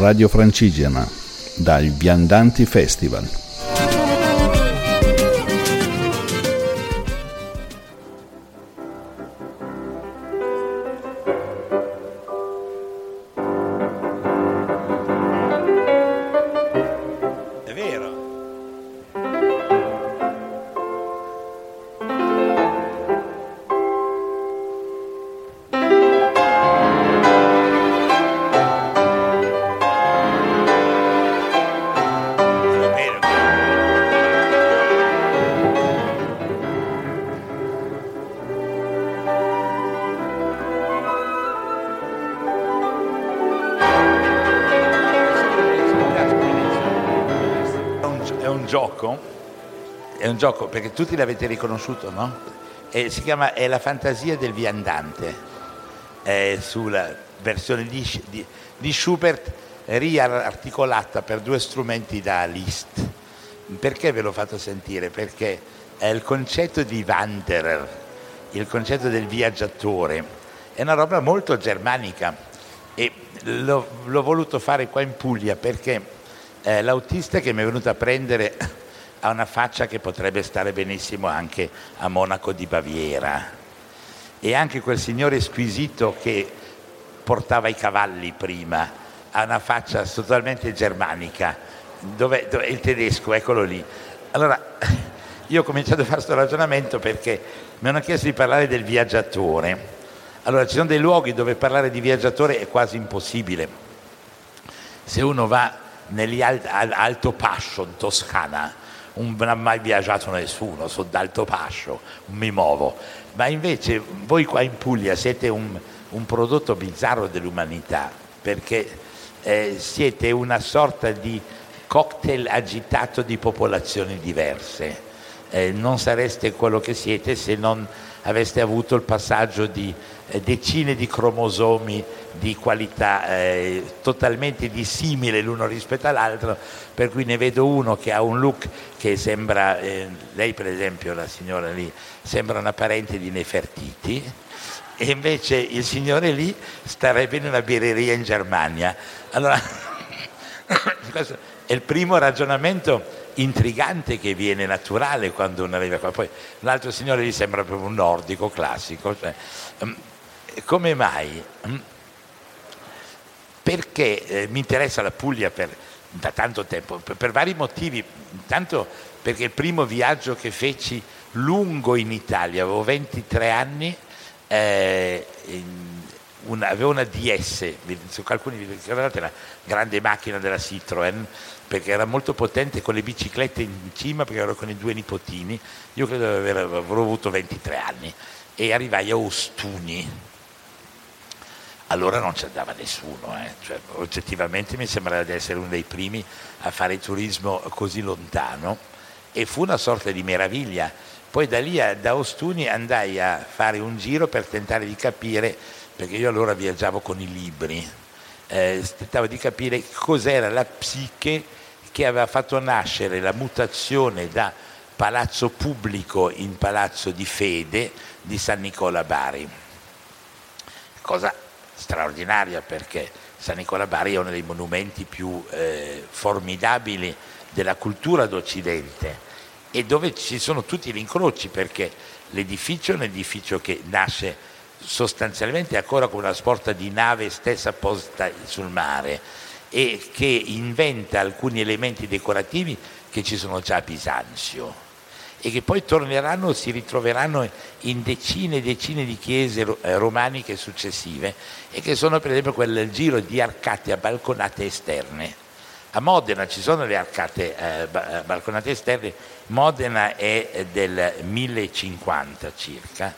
Radio Francigena dal Viandanti Festival. Gioco, perché tutti l'avete riconosciuto, no? E si chiama È la fantasia del viandante, è sulla versione di, di, di Schubert riarticolata per due strumenti da Liszt. Perché ve l'ho fatto sentire? Perché è il concetto di Wanderer, il concetto del viaggiatore, è una roba molto germanica e l'ho, l'ho voluto fare qua in Puglia perché eh, l'autista che mi è venuto a prendere ha una faccia che potrebbe stare benissimo anche a Monaco di Baviera. E anche quel signore squisito che portava i cavalli prima ha una faccia totalmente germanica. Dov'è, dov'è il tedesco? Eccolo lì. Allora, io ho cominciato a fare questo ragionamento perché mi hanno chiesto di parlare del viaggiatore. Allora, ci sono dei luoghi dove parlare di viaggiatore è quasi impossibile. Se uno va negli Alto Pascio, in Toscana, non ha mai viaggiato nessuno, sono d'alto pascio, mi muovo. Ma invece voi qua in Puglia siete un, un prodotto bizzarro dell'umanità, perché eh, siete una sorta di cocktail agitato di popolazioni diverse. Eh, non sareste quello che siete se non aveste avuto il passaggio di eh, decine di cromosomi di qualità eh, totalmente dissimile l'uno rispetto all'altro, per cui ne vedo uno che ha un look che sembra, eh, lei per esempio, la signora lì, sembra una parente di Nefertiti, e invece il signore lì starebbe in una birreria in Germania. Allora, questo è il primo ragionamento intrigante che viene naturale quando uno arriva qua. Poi l'altro signore lì sembra proprio un nordico classico. Cioè, um, come mai? Um, perché eh, mi interessa la Puglia per, da tanto tempo, per, per, vari motivi. Intanto perché il primo viaggio che feci lungo in Italia, avevo 23 anni, eh, una, avevo una DS, su alcuni vi ricordate una grande macchina della Citroën, perché era molto potente con le biciclette in cima, perché ero con i due nipotini, io credo di aver, avrò avuto 23 anni, e arrivai a Ostuni, allora non ci andava nessuno, eh. cioè, oggettivamente mi sembrava di essere uno dei primi a fare turismo così lontano e fu una sorta di meraviglia. Poi da lì, da Ostuni, andai a fare un giro per tentare di capire, perché io allora viaggiavo con i libri, eh, tentavo di capire cos'era la psiche che aveva fatto nascere la mutazione da palazzo pubblico in palazzo di fede di San Nicola Bari. Cosa straordinaria perché San Nicola Bari è uno dei monumenti più eh, formidabili della cultura d'Occidente e dove ci sono tutti gli incroci perché l'edificio è un edificio che nasce sostanzialmente ancora con una sorta di nave stessa posta sul mare e che inventa alcuni elementi decorativi che ci sono già a Bisanzio e che poi torneranno, si ritroveranno in decine e decine di chiese eh, romaniche successive e che sono per esempio quel giro di arcate a balconate esterne. A Modena ci sono le arcate eh, eh balconate esterne, Modena è del 1050 circa,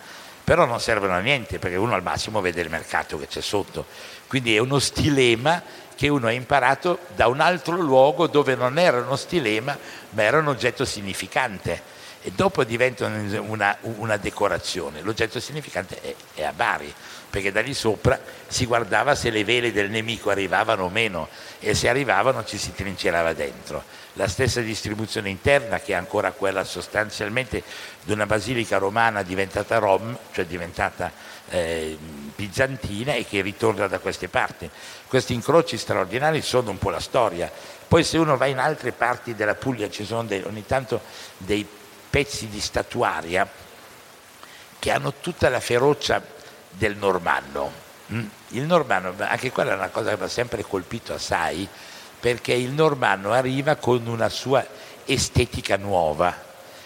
però non servono a niente perché uno al massimo vede il mercato che c'è sotto. Quindi è uno stilema che uno ha imparato da un altro luogo dove non era uno stilema ma era un oggetto significante e dopo diventano una, una decorazione. L'oggetto significante è, è, a Bari, perché da lì sopra si guardava se le vele del nemico arrivavano o meno e se arrivavano ci si trincerava dentro. La stessa distribuzione interna che è ancora quella sostanzialmente di una basilica romana diventata rom, cioè diventata eh, bizantina e che ritorna da queste parti. Questi incroci straordinari sono un po' la storia. Poi se uno va in altre parti della Puglia ci sono dei, ogni tanto dei pezzi di statuaria che hanno tutta la ferocia del normanno. Mm? Il normanno, anche quella è una cosa che mi ha sempre colpito assai, perché il normanno arriva con una sua estetica nuova.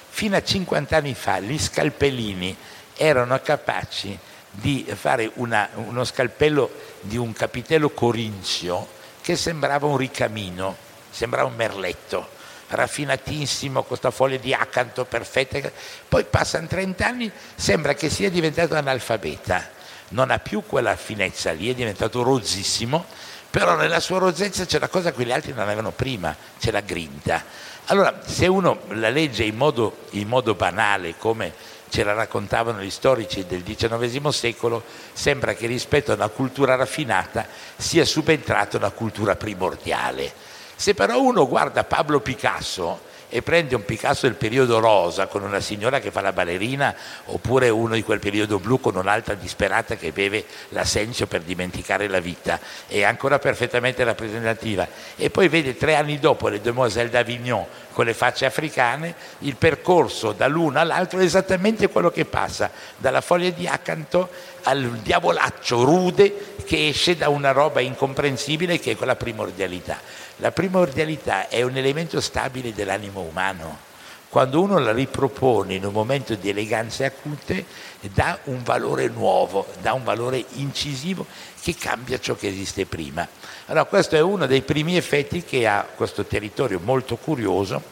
Fino a 50 anni fa gli scalpellini erano capaci di fare una, uno scalpello di un capitello corinzio che sembrava un ricamino, sembrava un merletto raffinatissimo, questa foglia di acanto perfetta, poi passano 30 anni, sembra che sia diventato analfabeta, non ha più quella finezza lì, è diventato rozzissimo, però nella sua rozzezza c'è una cosa che gli altri non avevano prima, c'è la grinta. Allora, se uno la legge in modo, in modo banale, come ce la raccontavano gli storici del XIX secolo, sembra che rispetto a una cultura raffinata sia subentrata una cultura primordiale. Se però uno guarda Pablo Picasso e prende un Picasso del periodo rosa con una signora che fa la ballerina oppure uno di quel periodo blu con un'altra disperata che beve l'assenzio per dimenticare la vita, è ancora perfettamente rappresentativa. E poi vede tre anni dopo le Demoiselles d'Avignon con le facce africane, il percorso dall'uno all'altro è esattamente quello che passa dalla foglia di acanto al diavolaccio rude che esce da una roba incomprensibile che è quella primordialità. La primordialità è un elemento stabile dell'animo umano. Quando uno la ripropone in un momento di eleganze acute, dà un valore nuovo, dà un valore incisivo che cambia ciò che esiste prima. Allora questo è uno dei primi effetti che ha questo territorio molto curioso,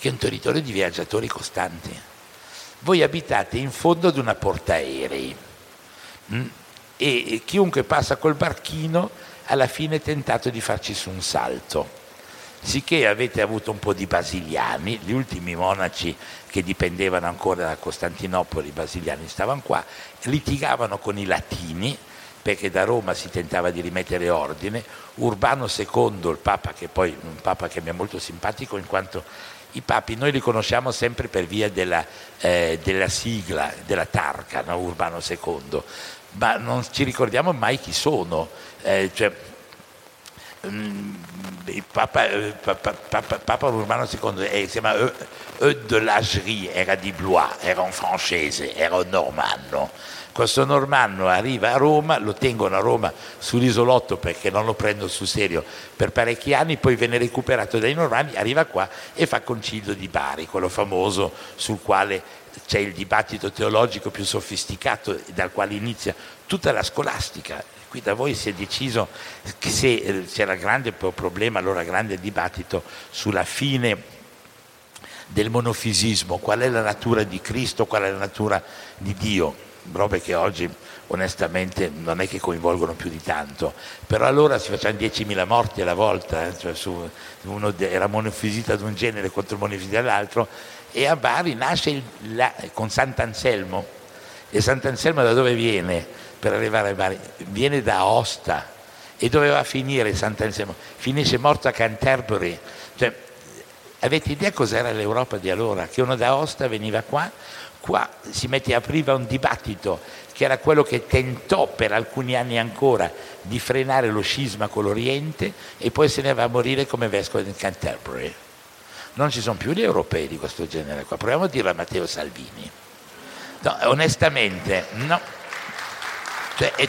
che è un territorio di viaggiatori costanti. Voi abitate in fondo ad una portaerei mm? e chiunque passa col barchino alla fine tentato di farci su un salto. Sicché avete avuto un po' di basiliani, gli ultimi monaci che dipendevano ancora da Costantinopoli, i basiliani stavano qua, litigavano con i latini, perché da Roma si tentava di rimettere ordine. Urbano II, il Papa, che poi un Papa che mi è molto simpatico in quanto i papi noi li conosciamo sempre per via della, eh, della sigla, della tarca, no? Urbano II, ma non ci ricordiamo mai chi sono. Eh, cioè, mm, il Papa, eh, Papa, Papa, Papa, Urbano II eh, si chiama Eudes de Lagerie, era di Blois, era un francese, era un normanno. Questo normanno arriva a Roma, lo tengono a Roma sull'isolotto perché non lo prendono sul serio per parecchi anni, poi viene recuperato dai normanni, arriva qua e fa concilio di Bari, quello famoso sul quale c'è il dibattito teologico più sofisticato dal quale inizia tutta la scolastica. Qui da voi si è deciso che se eh, c'era grande problema, allora grande dibattito sulla fine del monofisismo, qual è la natura di Cristo, qual è la natura di Dio, robe che oggi onestamente non è che coinvolgono più di tanto, però allora si facevano 10.000 morti alla volta, eh? cioè su, uno era monofisita di un genere contro il monofisita dell'altro, e a Bari nasce il, la, con Sant'Anselmo. E Sant'Anselmo da dove viene per arrivare a Bari? Viene da Aosta. E doveva finire Sant'Anselmo? Finisce morto a Canterbury. Cioè, avete idea cos'era l'Europa di allora? Che uno da Aosta veniva qua, qua si mette, apriva un dibattito che era quello che tentò per alcuni anni ancora di frenare lo scisma con l'Oriente e poi se ne va a morire come vescovo di Canterbury non ci sono più gli europei di questo genere qua. Proviamo a dirlo a Matteo Salvini. No, onestamente, no. Cioè, è...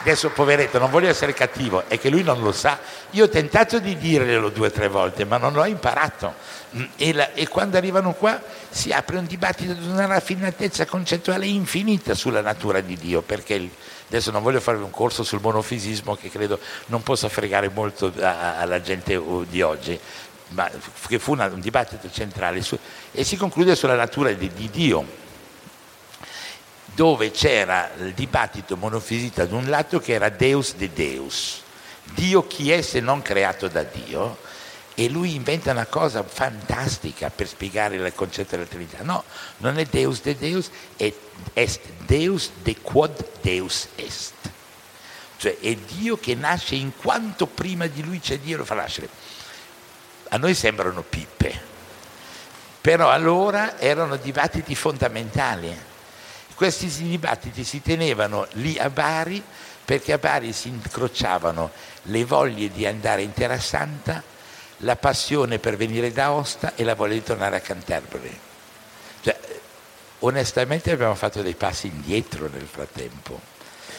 Adesso, poveretto, non voglio essere cattivo, è che lui non lo sa. Io ho tentato di dirglielo due o tre volte, ma non l'ho imparato. Mm, e, la... e quando arrivano qua si apre un dibattito di una raffinatezza concettuale infinita sulla natura di Dio, perché il Adesso non voglio fare un corso sul monofisismo che credo non possa fregare molto alla gente uh, di oggi, ma che fu un dibattito centrale su, e si conclude sulla natura di, di Dio dove c'era il dibattito monofisita da un lato che era Deus de Deus, Dio chi è se non creato da Dio, e lui inventa una cosa fantastica per spiegare il concetto della Trinità. No, non è Deus de Deus, è est Deus de quod Deus est. Cioè è Dio che nasce in quanto prima di lui c'è Dio lo fa nascere. A noi sembrano pippe, però allora erano dibattiti fondamentali. Questi dibattiti si tenevano lì a Bari perché a Bari si incrociavano le voglie di andare in Terra Santa la passione per venire da Aosta e la voglia di tornare a Canterbury. Cioè, onestamente abbiamo fatto dei passi indietro nel frattempo.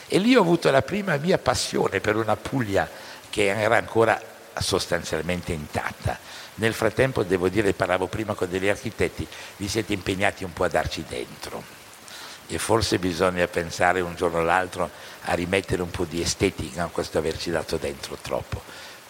E lì ho avuto la prima mia passione per una Puglia che era ancora sostanzialmente intatta. Nel frattempo, devo dire, parlavo prima con degli architetti, vi siete impegnati un po' a darci dentro. E forse bisogna pensare un giorno o l'altro a rimettere un po' di estetica a questo averci dato dentro troppo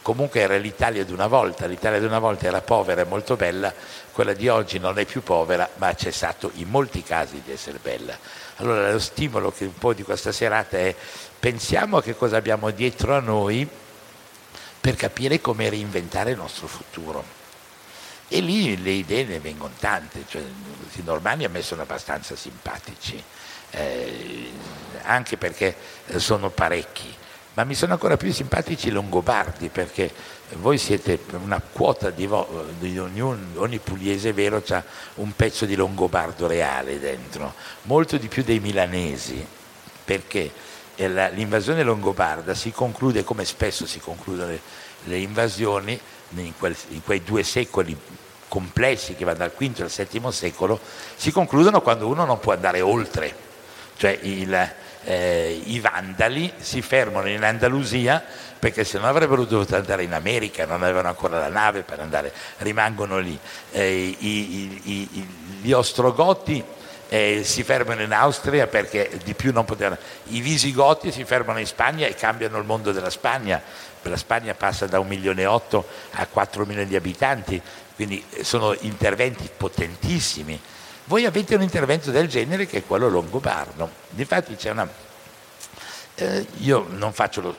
comunque era l'Italia di una volta, l'Italia di una volta era povera e molto bella, quella di oggi non è più povera, ma ha cessato in molti casi di essere bella. Allora lo stimolo che un po' di questa serata è pensiamo a che cosa abbiamo dietro a noi per capire come reinventare il nostro futuro. E lì le idee ne vengono tante, cioè, i normanni a me sono abbastanza simpatici, eh, anche perché sono parecchi ma mi sono ancora più simpatici i longobardi perché voi siete una quota di, vo- di ogni, ogni pugliese vero ha un pezzo di longobardo reale dentro, molto di più dei milanesi, perché l'invasione longobarda si conclude come spesso si concludono le, le invasioni in, quel, in quei due secoli complessi che vanno dal V al VII secolo, si concludono quando uno non può andare oltre, cioè il, eh, i vandali si fermano in Andalusia perché se no avrebbero dovuto andare in America, non avevano ancora la nave per andare, rimangono lì. Eh, i, i, gli ostrogoti eh, si fermano in Austria perché di più non potevano. I visigoti si fermano in Spagna e cambiano il mondo della Spagna. La Spagna passa da un milione e otto a 4 milioni di abitanti, quindi sono interventi potentissimi voi avete un intervento del genere che è quello longobardo. Difatti c'è una... Eh, io non faccio lo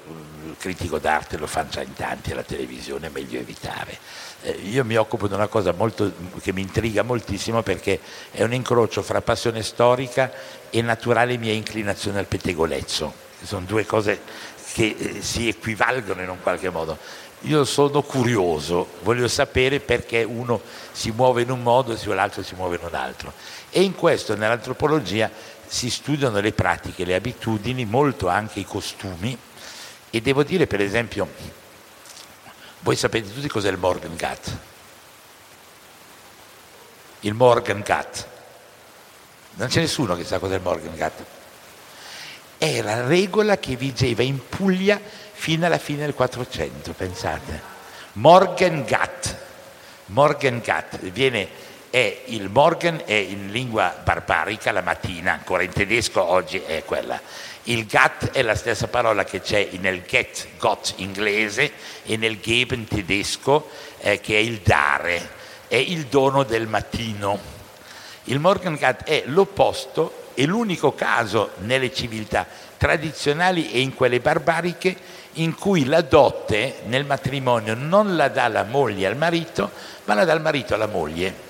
critico d'arte, lo fanno già in tanti alla televisione, è meglio evitare. Eh, io mi occupo di una cosa molto, che mi intriga moltissimo perché è un incrocio fra passione storica e naturale mia inclinazione al pettegolezzo. Sono due cose che eh, si equivalgono in un qualche modo. Io sono curioso, voglio sapere perché uno si muove in un modo e l'altro si muove in un altro. E in questo, nell'antropologia, si studiano le pratiche, le abitudini, molto anche i costumi. E devo dire, per esempio, voi sapete tutti cos'è il Morgan Gat? Il Morgan Gat. Non c'è nessuno che sa cos'è il Morgan Gat. È la regola che vigeva in Puglia fino alla fine del 400, pensate. Morgan Gat, Morgan Gat, viene, è il Morgan è in lingua barbarica la mattina, ancora in tedesco oggi è quella. Il Gat è la stessa parola che c'è nel Get, Got inglese e nel Geben tedesco eh, che è il dare, è il dono del mattino. Il Morgan Gat è l'opposto, è l'unico caso nelle civiltà tradizionali e in quelle barbariche in cui la dote nel matrimonio non la dà la moglie al marito, ma la dà il marito alla moglie.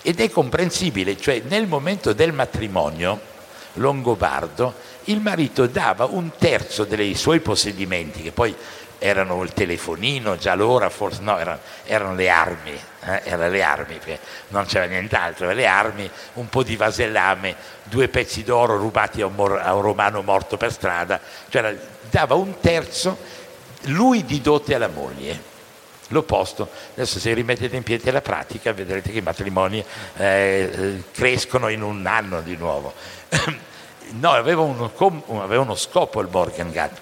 Ed è comprensibile, cioè nel momento del matrimonio longobardo, il marito dava un terzo dei suoi possedimenti, che poi erano il telefonino, già allora forse no, erano, erano le armi, eh, erano le armi, non c'era nient'altro, le armi, un po' di vasellame, due pezzi d'oro rubati a un, mor- a un romano morto per strada, cioè dava un terzo lui di dote alla moglie. L'opposto, adesso se rimettete in piedi la pratica vedrete che i matrimoni eh crescono in un anno di nuovo. no, aveva uno, aveva uno scopo il Borgengat,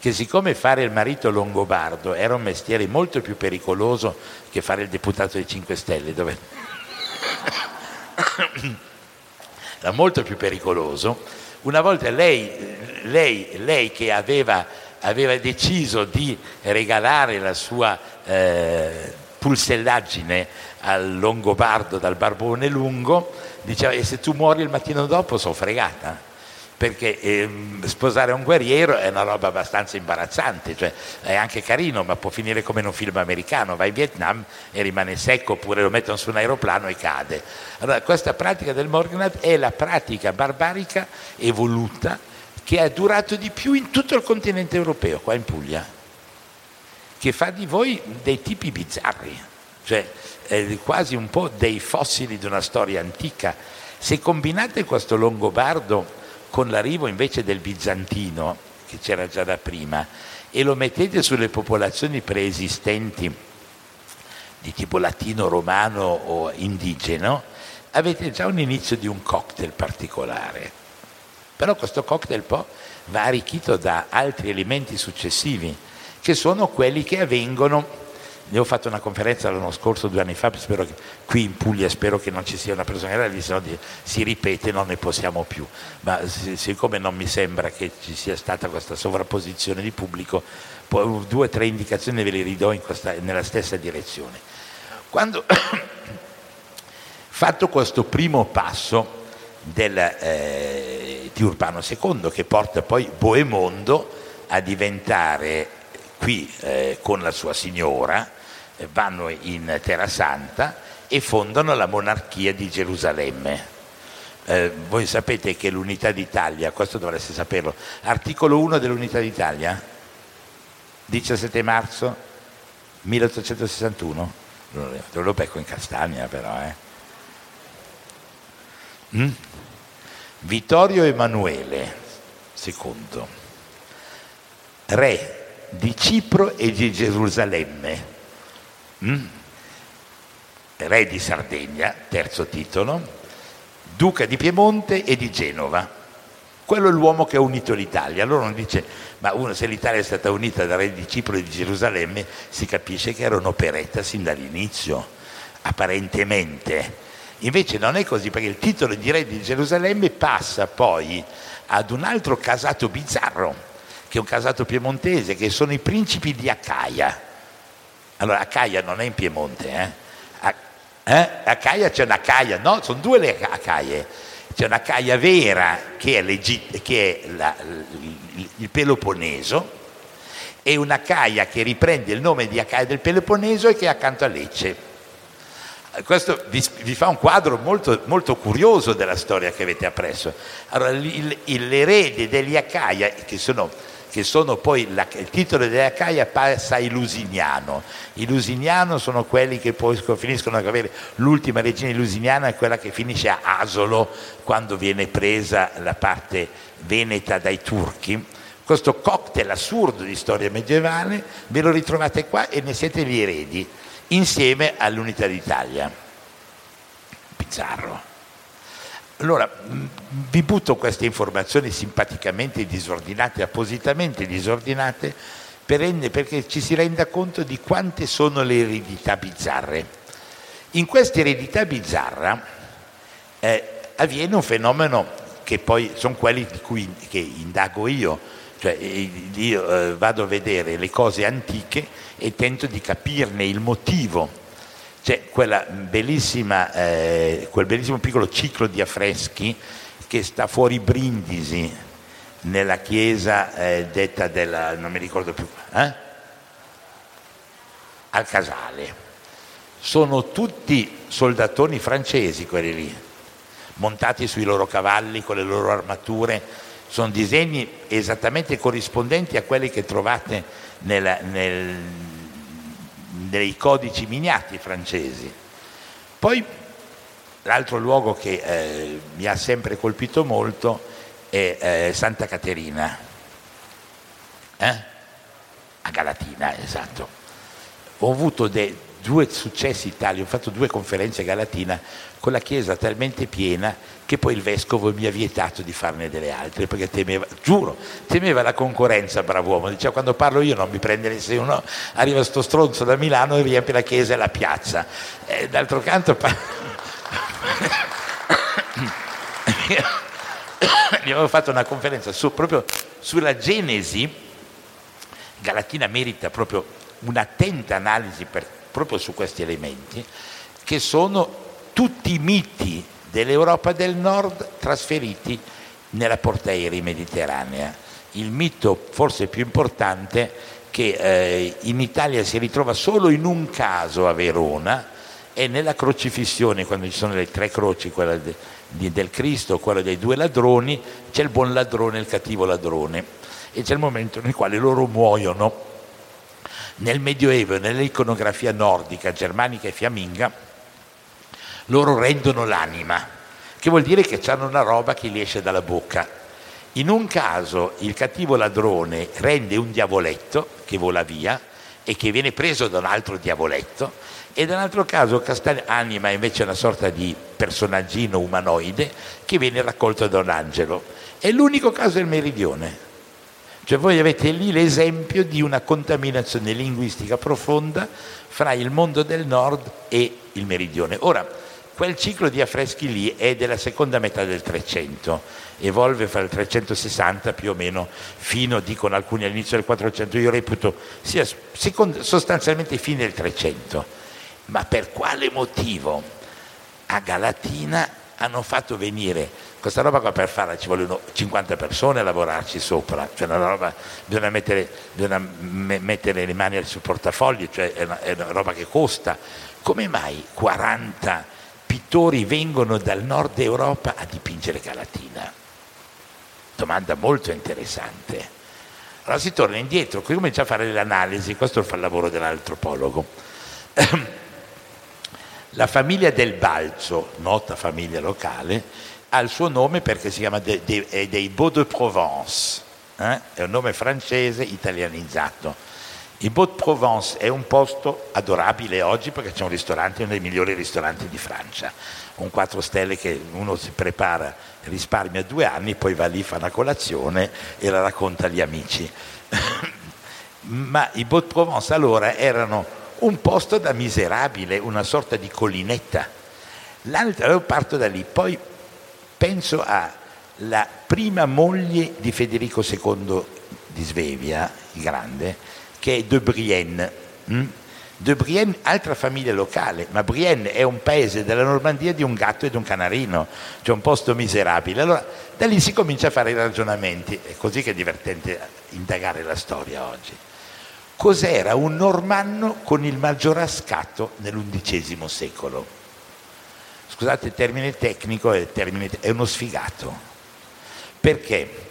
che siccome fare il marito longobardo era un mestiere molto più pericoloso che fare il deputato dei 5 Stelle, dove era molto più pericoloso, una volta lei, lei, lei che aveva, aveva, deciso di regalare la sua eh, pulsellaggine al longobardo dal barbone lungo, diceva e se tu muori il mattino dopo sono fregata perché eh, sposare un guerriero è una roba abbastanza imbarazzante, cioè è anche carino, ma può finire come in un film americano, va in Vietnam e rimane secco, oppure lo mettono su un aeroplano e cade. Allora, questa pratica del Morgnat è la pratica barbarica evoluta che ha durato di più in tutto il continente europeo, qua in Puglia, che fa di voi dei tipi bizzarri, cioè eh, quasi un po' dei fossili di una storia antica. Se combinate questo Longobardo con l'arrivo invece del bizantino, che c'era già da prima, e lo mettete sulle popolazioni preesistenti di tipo latino, romano o indigeno, avete già un inizio di un cocktail particolare. Però questo cocktail poi va arricchito da altri elementi successivi, che sono quelli che avvengono ne ho fatto una conferenza l'anno scorso, due anni fa, che, qui in Puglia spero che non ci sia una persona lì, se no si ripete non ne possiamo più. Ma siccome non mi sembra che ci sia stata questa sovrapposizione di pubblico, due o tre indicazioni ve le ridò questa, nella stessa direzione. Quando fatto questo primo passo del, eh, di Urbano II che porta poi Boemondo a diventare qui eh, con la sua signora, vanno in Terra Santa e fondano la monarchia di Gerusalemme. Eh, voi sapete che l'unità d'Italia, questo dovreste saperlo, articolo 1 dell'unità d'Italia, 17 marzo 1861, lo becco in castagna però, eh. mm? Vittorio Emanuele II, re di Cipro e di Gerusalemme, Mm? re di Sardegna, terzo titolo, duca di Piemonte e di Genova. Quello è l'uomo che ha unito l'Italia. Allora uno dice, ma uno, se l'Italia è stata unita dal re di Cipro e di Gerusalemme, si capisce che era un'operetta sin dall'inizio, apparentemente. Invece non è così, perché il titolo di re di Gerusalemme passa poi ad un altro casato bizzarro, che è un casato piemontese, che sono i principi di Acaia allora Acaia non è in Piemonte, eh? A, eh? Acaia c'è un'Acaia, no, sono due le Acaie. C'è un'Acaia vera che è, che è la, il, Peloponneso e un'Acaia che riprende il nome di Acaia del Peloponneso e che è accanto a Lecce. Questo vi, vi fa un quadro molto, molto, curioso della storia che avete appresso. Allora, il, il, l'erede degli Acaia, che sono che sono poi la, il titolo della Caia passa ai Lusiniano. I Lusiniano sono quelli che poi finiscono ad avere l'ultima regina lusiniana, è quella che finisce a Asolo quando viene presa la parte veneta dai turchi. Questo cocktail assurdo di storia medievale ve lo ritrovate qua e ne siete gli eredi, insieme all'unità d'Italia. Bizzarro. Allora, vi butto queste informazioni simpaticamente disordinate, appositamente disordinate, perché ci si renda conto di quante sono le eredità bizzarre. In questa eredità bizzarra eh, avviene un fenomeno che poi sono quelli di cui indago io, cioè io eh, vado a vedere le cose antiche e tento di capirne il motivo c'è eh, quel bellissimo piccolo ciclo di affreschi che sta fuori Brindisi, nella chiesa eh, detta della, non mi ricordo più, eh? al Casale. Sono tutti soldatoni francesi quelli lì, montati sui loro cavalli con le loro armature, sono disegni esattamente corrispondenti a quelli che trovate nella, nel, dei codici miniati francesi. Poi l'altro luogo che eh, mi ha sempre colpito molto è eh, Santa Caterina, eh? a Galatina, esatto. Ho avuto de, due successi tali, ho fatto due conferenze a Galatina con la chiesa talmente piena che poi il vescovo mi ha vietato di farne delle altre perché temeva, giuro, temeva la concorrenza, bravo uomo, diceva quando parlo io non mi prende nessuno, arriva sto stronzo da Milano e riempie la chiesa e la piazza. E d'altro canto... gli avevo fatto una conferenza su, proprio sulla genesi, Galatina merita proprio un'attenta analisi per, proprio su questi elementi, che sono tutti i miti dell'Europa del Nord trasferiti nella portaerei mediterranea. Il mito forse più importante che eh, in Italia si ritrova solo in un caso a Verona è nella crocifissione, quando ci sono le tre croci, quella de, di, del Cristo, quella dei due ladroni, c'è il buon ladrone e il cattivo ladrone e c'è il momento nel quale loro muoiono. Nel Medioevo, nell'iconografia nordica, germanica e fiamminga, loro rendono l'anima, che vuol dire che hanno una roba che gli esce dalla bocca. In un caso il cattivo ladrone rende un diavoletto che vola via e che viene preso da un altro diavoletto e nell'altro caso Castananima è invece una sorta di personaggino umanoide che viene raccolto da un angelo. È l'unico caso del meridione. Cioè voi avete lì l'esempio di una contaminazione linguistica profonda fra il mondo del nord e il meridione. Ora, quel ciclo di affreschi lì è della seconda metà del 300, evolve fra il 360 più o meno fino, dicono alcuni all'inizio del 400, io reputo sia sostanzialmente fine del 300 ma per quale motivo a Galatina hanno fatto venire questa roba qua per farla ci vogliono 50 persone a lavorarci sopra, cioè roba, bisogna, mettere, bisogna mettere, le mani sul portafoglio, cioè è una, è una roba che costa. Come mai 40 pittori vengono dal nord Europa a dipingere Galatina? Domanda molto interessante. Allora si torna indietro, qui comincia a fare delle analisi, questo fa il lavoro dell'antropologo. La famiglia del Balzo, nota famiglia locale, ha il suo nome perché si chiama de, de, dei Beaux de Provence, eh? è un nome francese italianizzato. Il de Provence è un posto adorabile oggi perché c'è un ristorante, uno dei migliori ristoranti di Francia, un 4 stelle che uno si prepara, risparmia due anni, poi va lì, fa una colazione e la racconta agli amici. Ma i de Provence allora erano un posto da miserabile, una sorta di collinetta. L'altra, parto da lì, poi penso alla prima moglie di Federico II di Svevia, il grande, che è De Brienne. Mm? De Brienne, altra famiglia locale, ma Brienne è un paese della Normandia di un gatto e di un canarino, cioè un posto miserabile. Allora da lì si comincia a fare i ragionamenti, è così che è divertente indagare la storia oggi cos'era un normanno con il maggiorascatto nell'undicesimo secolo. Scusate il termine tecnico, è, termine, è uno sfigato, perché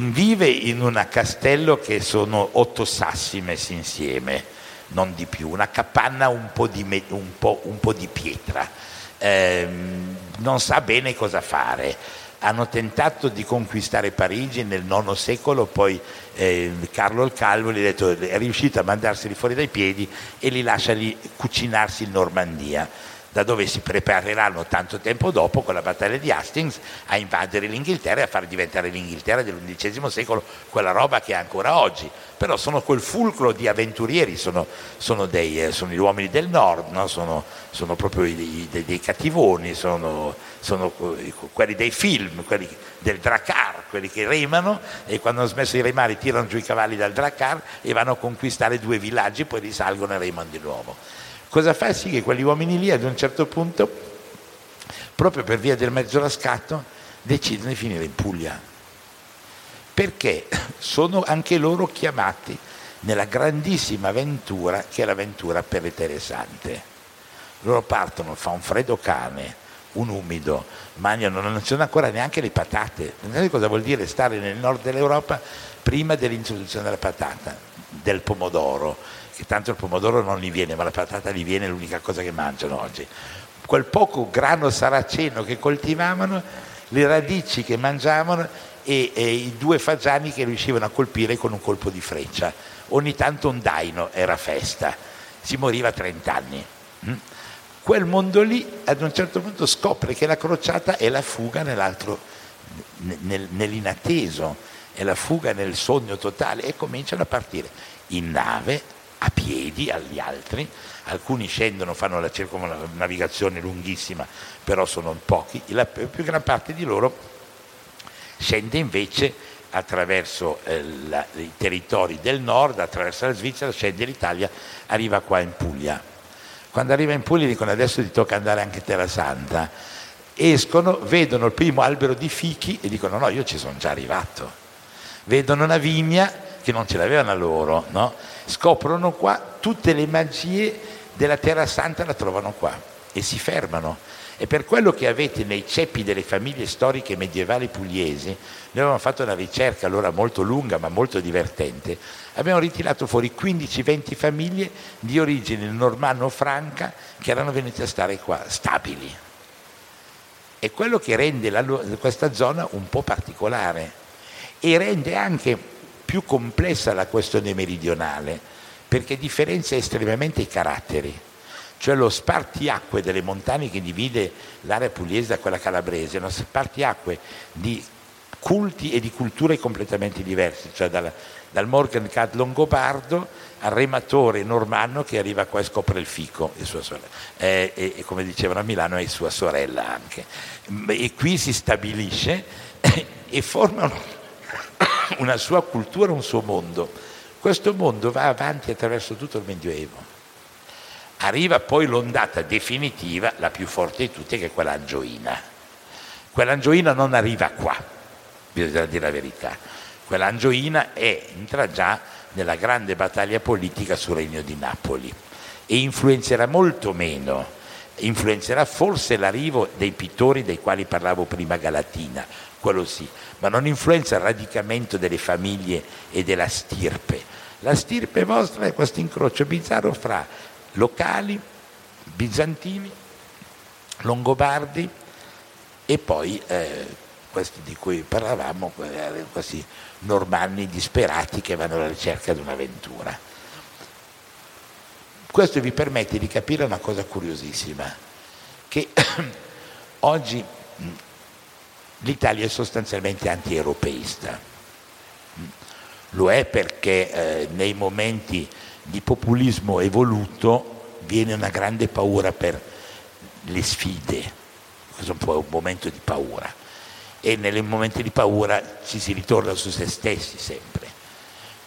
vive in un castello che sono otto sassi messi insieme, non di più, una capanna un po' di, un po', un po di pietra, eh, non sa bene cosa fare. Hanno tentato di conquistare Parigi nel IX secolo, poi eh, Carlo il Calvo gli ha detto è riuscito a mandarseli fuori dai piedi e li lascia lì cucinarsi in Normandia da dove si prepareranno tanto tempo dopo con la battaglia di Hastings a invadere l'Inghilterra e a far diventare l'Inghilterra dell'undicesimo secolo quella roba che è ancora oggi. Però sono quel fulcro di avventurieri, sono, sono, dei, eh, sono gli uomini del nord, no? sono, sono, proprio i, dei, dei, cattivoni, sono, quelli dei film, quelli del Dracar, quelli che remano e quando hanno smesso di remare tirano giù i cavalli dal Dracar e vanno a conquistare due villaggi, poi risalgono e remano di nuovo. Cosa fa? Sì che quegli uomini lì ad un certo punto, proprio per via del mezzo rascatto, decidono di finire in Puglia. Perché sono anche loro chiamati nella grandissima avventura che è l'avventura per le Teresante. Loro partono, fa un freddo cane, un umido, mangiano, non ci sono ancora neanche le patate. Non sapete cosa vuol dire stare nel nord dell'Europa prima dell'introduzione della patata, del pomodoro che tanto il pomodoro non gli viene, ma la patata gli viene, è l'unica cosa che mangiano oggi. Quel poco grano saraceno che coltivavano, le radici che mangiavano e, e i due fagiani che riuscivano a colpire con un colpo di freccia. Ogni tanto un daino era festa, si moriva a 30 anni. Mm? Quel mondo lì ad un certo punto scopre che la crociata è la fuga nel, nell'inatteso, è la fuga nel sogno totale e cominciano a partire in nave a piedi agli altri, alcuni scendono, fanno la circumnavigazione lunghissima, però sono pochi, la più gran parte di loro scende invece attraverso eh, la, i territori del nord, attraverso la Svizzera, scende l'Italia, arriva qua in Puglia. Quando arriva in Puglia dicono adesso ti tocca andare anche Terra Santa escono, vedono il primo albero di fichi e dicono no, io ci sono già arrivato. Vedono una vigna che non ce l'avevano loro, no? scoprono qua tutte le magie della Terra Santa, la trovano qua e si fermano. E per quello che avete nei ceppi delle famiglie storiche medievali pugliesi, noi avevamo fatto una ricerca allora molto lunga ma molto divertente, abbiamo ritirato fuori 15-20 famiglie di origine normanno-franca che erano venute a stare qua, stabili. È quello che rende la, questa zona un po' particolare e rende anche più complessa la questione meridionale, perché differenzia estremamente i caratteri cioè lo spartiacque delle montagne che divide l'area pugliese da quella calabrese, uno spartiacque di culti e di culture completamente diverse, cioè dal, dal Morgan Cat longobardo al rematore normanno che arriva qua e scopre il fico e, sorella, eh, e, e come dicevano a Milano è sua sorella anche. E qui si stabilisce e forma una sua cultura, un suo mondo. Questo mondo va avanti attraverso tutto il Medioevo Arriva poi l'ondata definitiva, la più forte di tutte, che è quella angioina. Quella angioina non arriva qua, bisogna dire la verità. Quella angioina è, entra già nella grande battaglia politica sul regno di Napoli e influenzerà molto meno, influenzerà forse l'arrivo dei pittori dei quali parlavo prima Galatina, quello sì, ma non influenza il radicamento delle famiglie e della stirpe. La stirpe vostra è questo incrocio bizzarro fra locali, bizantini, longobardi e poi eh, questi di cui parlavamo, eh, questi normanni disperati che vanno alla ricerca di un'avventura. Questo vi permette di capire una cosa curiosissima, che oggi l'Italia è sostanzialmente anti-europeista. Lo è perché eh, nei momenti di populismo evoluto viene una grande paura per le sfide, questo è un po' un momento di paura e nei momenti di paura ci si ritorna su se stessi sempre.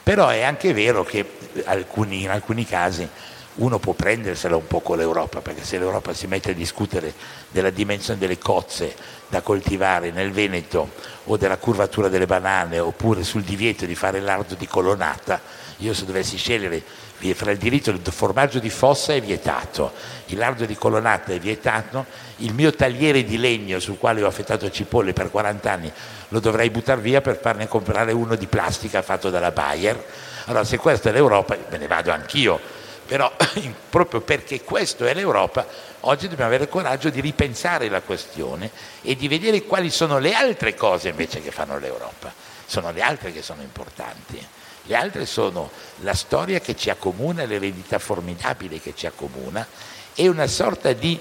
Però è anche vero che alcuni, in alcuni casi uno può prendersela un po' con l'Europa, perché se l'Europa si mette a discutere della dimensione delle cozze da coltivare nel Veneto o della curvatura delle banane oppure sul divieto di fare l'ardo di colonnata, io se dovessi scegliere fra il diritto del formaggio di fossa è vietato, il lardo di colonnata è vietato, il mio tagliere di legno sul quale ho affettato cipolle per 40 anni lo dovrei buttare via per farne comprare uno di plastica fatto dalla Bayer. Allora se questa è l'Europa me ne vado anch'io, però proprio perché questo è l'Europa oggi dobbiamo avere il coraggio di ripensare la questione e di vedere quali sono le altre cose invece che fanno l'Europa, sono le altre che sono importanti. Le altre sono la storia che ci accomuna, l'eredità formidabile che ci accomuna e una sorta di,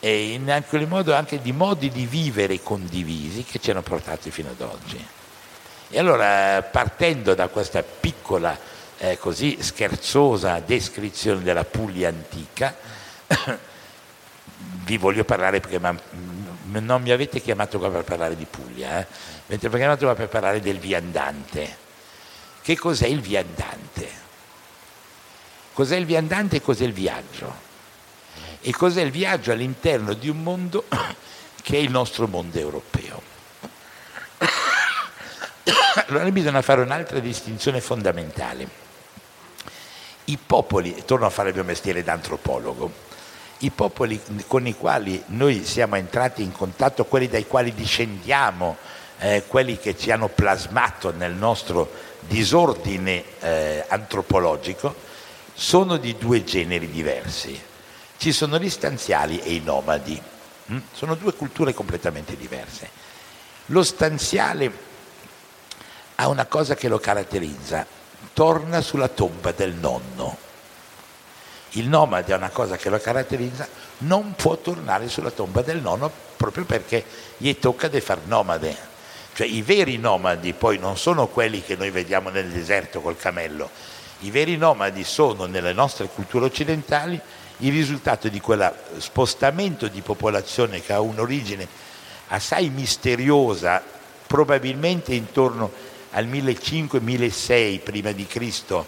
eh, in qualche modo anche di modi di vivere condivisi che ci hanno portati fino ad oggi. E allora partendo da questa piccola, eh, così scherzosa descrizione della Puglia antica, vi voglio parlare perché ma, non mi avete chiamato qua per parlare di Puglia, eh? mi avete chiamato qua per parlare del viandante che cos'è il viandante? Cos'è il viandante e cos'è il viaggio? E cos'è il viaggio all'interno di un mondo che è il nostro mondo europeo? Allora bisogna fare un'altra distinzione fondamentale. I popoli, torno a fare il mio mestiere d'antropologo, i popoli con i quali noi siamo entrati in contatto, quelli dai quali discendiamo, eh, quelli che ci hanno plasmato nel nostro disordine eh, antropologico sono di due generi diversi. Ci sono gli stanziali e i nomadi. Mm? Sono due culture completamente diverse. Lo stanziale ha una cosa che lo caratterizza, torna sulla tomba del nonno. Il nomade ha una cosa che lo caratterizza, non può tornare sulla tomba del nonno proprio perché gli tocca di far nomade cioè i veri nomadi poi non sono quelli che noi vediamo nel deserto col camello, i veri nomadi sono nelle nostre culture occidentali il risultato di quello spostamento di popolazione che ha un'origine assai misteriosa, probabilmente intorno al 1500-1600 prima di Cristo,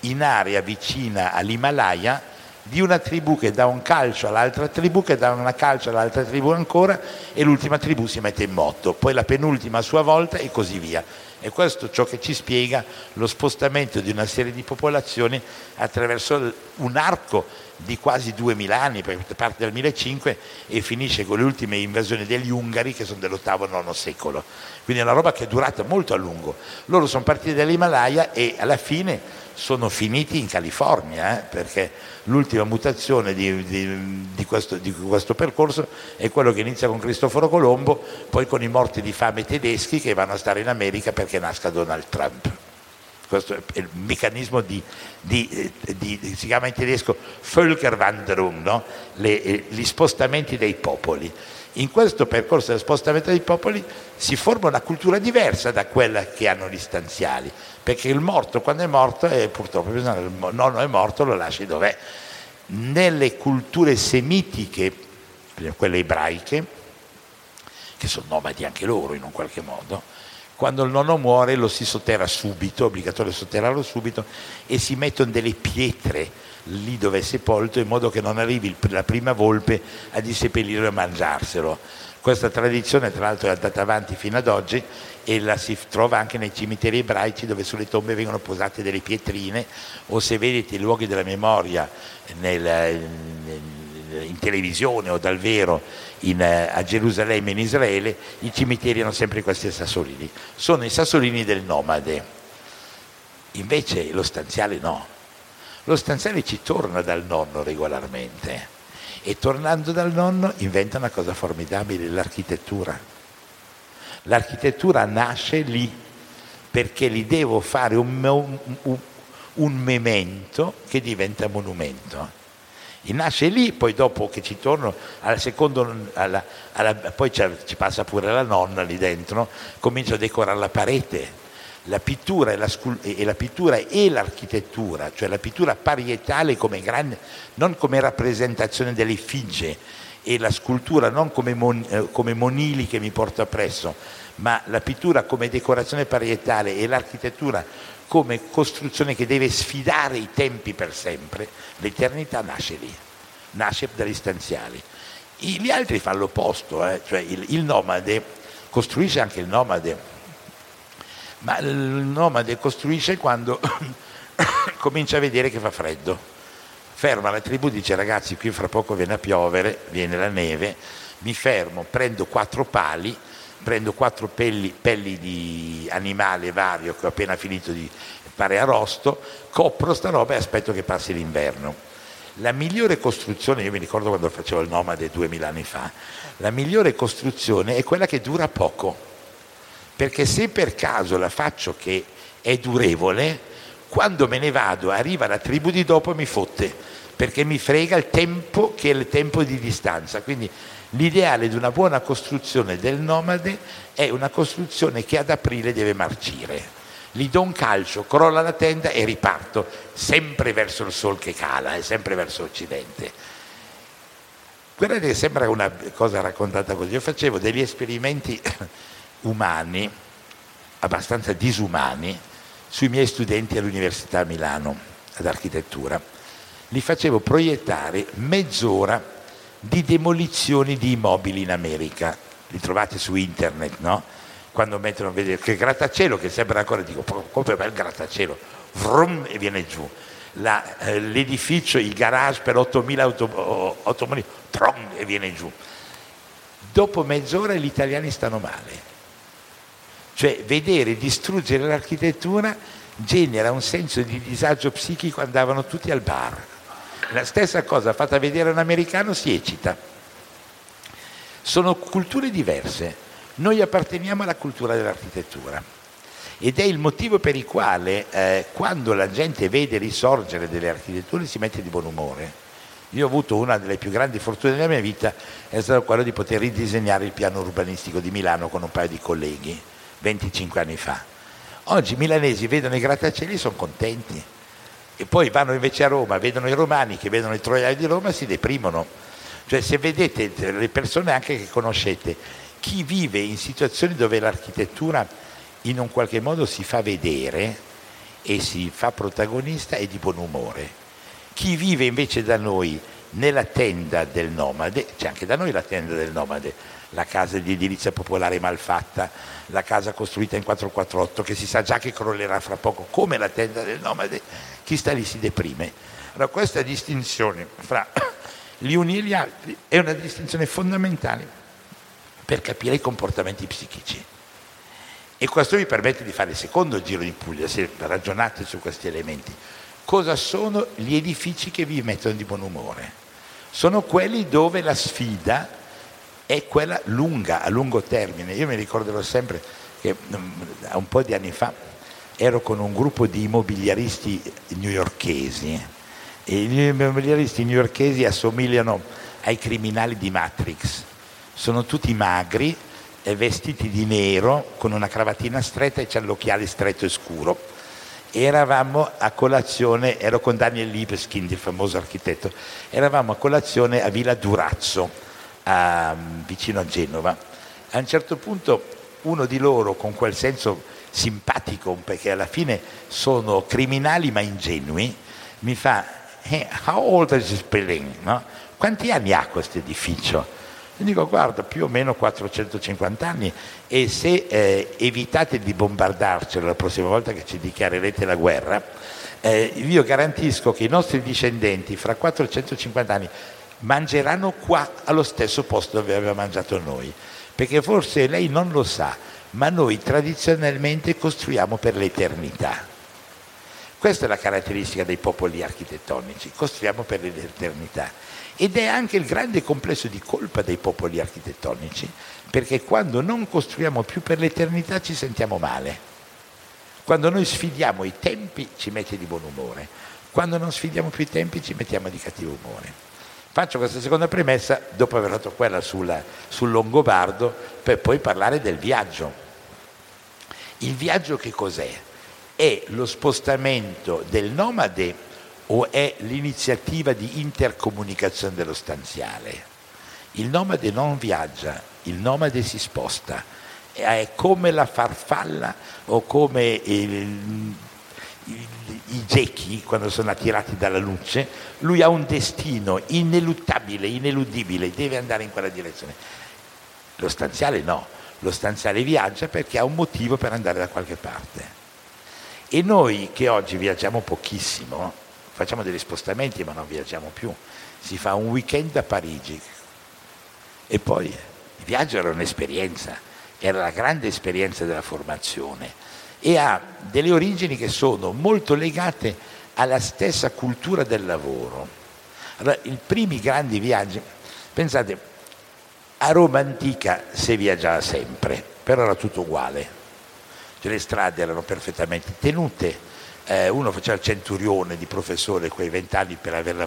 in area vicina all'Himalaya, di una tribù che dà un calcio all'altra tribù, che dà una calcio all'altra tribù ancora e l'ultima tribù si mette in moto, poi la penultima a sua volta e così via. E questo è ciò che ci spiega lo spostamento di una serie di popolazioni attraverso un arco di quasi 2000 anni, perché parte dal 1005 e finisce con le ultime invasioni degli Ungari che sono dell'VIII-IX secolo. Quindi è una roba che è durata molto a lungo. Loro sono partiti dall'Himalaya e alla fine sono finiti in California, eh, perché l'ultima mutazione di, di, di, questo, di, questo, percorso è quello che inizia con Cristoforo Colombo, poi con i morti di fame tedeschi che vanno a stare in America perché nasca Donald Trump. Questo è il meccanismo di, si chiama in tedesco Völkerwanderung, no? Le, eh, gli spostamenti dei popoli. In questo percorso dello spostamento dei popoli si forma una cultura diversa da quella che hanno gli stanziali, perché il morto quando è morto, e purtroppo il nonno è morto, lo lasci dov'è. Nelle culture semitiche, quelle ebraiche, che sono nomadi anche loro in un qualche modo, quando il nonno muore lo si sotterra subito, è obbligatorio sotterrarlo subito, e si mettono delle pietre lì dove è sepolto in modo che non arrivi la prima volpe a disseppellirlo e a mangiarselo. Questa tradizione tra l'altro è andata avanti fino ad oggi e la si trova anche nei cimiteri ebraici dove sulle tombe vengono posate delle pietrine o se vedete i luoghi della memoria nel, in televisione o dal vero in, a Gerusalemme in Israele, i cimiteri hanno sempre questi sassolini. Sono i sassolini del nomade. Invece lo stanziale no, lo stanziale ci torna dal nonno regolarmente e tornando dal nonno inventa una cosa formidabile, l'architettura. L'architettura nasce lì perché gli devo fare un, un, un memento che diventa monumento. E nasce lì, poi dopo che ci torno, al secondo, alla, alla, poi ci passa pure la nonna lì dentro, comincio a decorare la parete la pittura e, la, e, la pittura e l'architettura, cioè la pittura parietale come grande, non come rappresentazione delle figge e la scultura non come, mon, eh, come monili che mi porto appresso, ma la pittura come decorazione parietale e l'architettura come costruzione che deve sfidare i tempi per sempre, l'eternità nasce lì, nasce dagli stanziali. gli altri fanno l'opposto, eh? cioè il, il nomade costruisce anche il nomade ma il nomade costruisce quando comincia a vedere che fa freddo. Ferma la tribù, dice ragazzi qui fra poco viene a piovere, viene la neve, mi fermo, prendo quattro pali, prendo quattro pelli, pelli di animale vario che ho appena finito di fare arrosto, copro sta roba e aspetto che passi l'inverno. La migliore costruzione, io mi ricordo quando facevo il nomade duemila anni fa, la migliore costruzione è quella che dura poco perché se per caso la faccio che è durevole, quando me ne vado arriva la tribù di dopo e mi fotte, perché mi frega il tempo che è il tempo di distanza. Quindi l'ideale di una buona costruzione del nomade è una costruzione che ad aprile deve marcire. Gli do un calcio, crolla la tenda e riparto, sempre verso il sol che cala, e sempre verso occidente. Guardate che sembra una cosa raccontata così. Io facevo degli esperimenti umani, abbastanza disumani, sui miei studenti all'Università a Milano ad architettura. Li facevo proiettare mezz'ora di demolizioni di immobili in America. Li trovate su internet, no? Quando mettono a vedere che grattacielo, che sembra ancora, dico, come bel grattacielo, vrum, e viene giù. La, eh, l'edificio, il garage per 8.000 automobili, tron, e viene giù. Dopo mezz'ora gli italiani stanno male cioè vedere distruggere l'architettura genera un senso di disagio psichico, andavano tutti al bar. La stessa cosa fatta vedere un americano si eccita. Sono culture diverse. Noi apparteniamo alla cultura dell'architettura ed è il motivo per il quale eh, quando la gente vede risorgere delle architetture si mette di buon umore. Io ho avuto una delle più grandi fortune della mia vita, è stato quello di poter ridisegnare il piano urbanistico di Milano con un paio di colleghi 25 anni fa. Oggi i milanesi vedono i grattacieli e sono contenti. E poi vanno invece a Roma, vedono i romani che vedono i troiani di Roma e si deprimono. Cioè se vedete le persone anche che conoscete, chi vive in situazioni dove l'architettura in un qualche modo si fa vedere e si fa protagonista è di buon umore. Chi vive invece da noi nella tenda del nomade, c'è anche da noi la tenda del nomade, la casa di edilizia popolare malfatta, la casa costruita in 448 che si sa già che crollerà fra poco, come la tenda del nomade, chi sta lì si deprime. Allora questa distinzione fra gli uni e gli altri è una distinzione fondamentale per capire i comportamenti psichici. E questo mi permette di fare il secondo giro di Puglia, se ragionate su questi elementi. Cosa sono gli edifici che vi mettono di buon umore? Sono quelli dove la sfida è quella lunga, a lungo termine. Io mi ricorderò sempre che mm, un po' di anni fa ero con un gruppo di immobiliaristi newyorkesi e gli immobiliaristi newyorkesi assomigliano ai criminali di Matrix. Sono tutti magri, vestiti di nero, con una cravatina stretta e c'è l'occhiale stretto e scuro. Eravamo a colazione, ero con Daniel Libeskind, il famoso architetto, eravamo a colazione a Villa Durazzo, a, vicino a Genova. A un certo punto uno di loro, con quel senso simpatico, perché alla fine sono criminali ma ingenui, mi fa, hey, how old is this building? No? Quanti anni ha questo edificio? E dico, guarda, più o meno 450 anni e se eh, evitate di bombardarcelo la prossima volta che ci dichiarerete la guerra, eh, io garantisco che i nostri discendenti fra 450 anni mangeranno qua allo stesso posto dove aveva mangiato noi. Perché forse lei non lo sa, ma noi tradizionalmente costruiamo per l'eternità. Questa è la caratteristica dei popoli architettonici, costruiamo per l'eternità. Ed è anche il grande complesso di colpa dei popoli architettonici, perché quando non costruiamo più per l'eternità ci sentiamo male. Quando noi sfidiamo i tempi ci mette di buon umore, quando non sfidiamo più i tempi ci mettiamo di cattivo umore. Faccio questa seconda premessa dopo aver fatto quella sulla, sul Longobardo per poi parlare del viaggio. Il viaggio che cos'è? È lo spostamento del nomade o è l'iniziativa di intercomunicazione dello stanziale? Il nomade non viaggia, il nomade si sposta. È come la farfalla o come il, i gechi quando sono attirati dalla luce, lui ha un destino ineluttabile, ineludibile, deve andare in quella direzione. Lo stanziale no, lo stanziale viaggia perché ha un motivo per andare da qualche parte. E noi che oggi viaggiamo pochissimo, facciamo degli spostamenti ma non viaggiamo più, si fa un weekend a Parigi e poi il viaggio era un'esperienza, era la grande esperienza della formazione e ha delle origini che sono molto legate alla stessa cultura del lavoro. Allora, I primi grandi viaggi, pensate, a Roma antica si viaggiava sempre, però era tutto uguale, cioè, le strade erano perfettamente tenute, eh, uno faceva il centurione di professore quei vent'anni per averla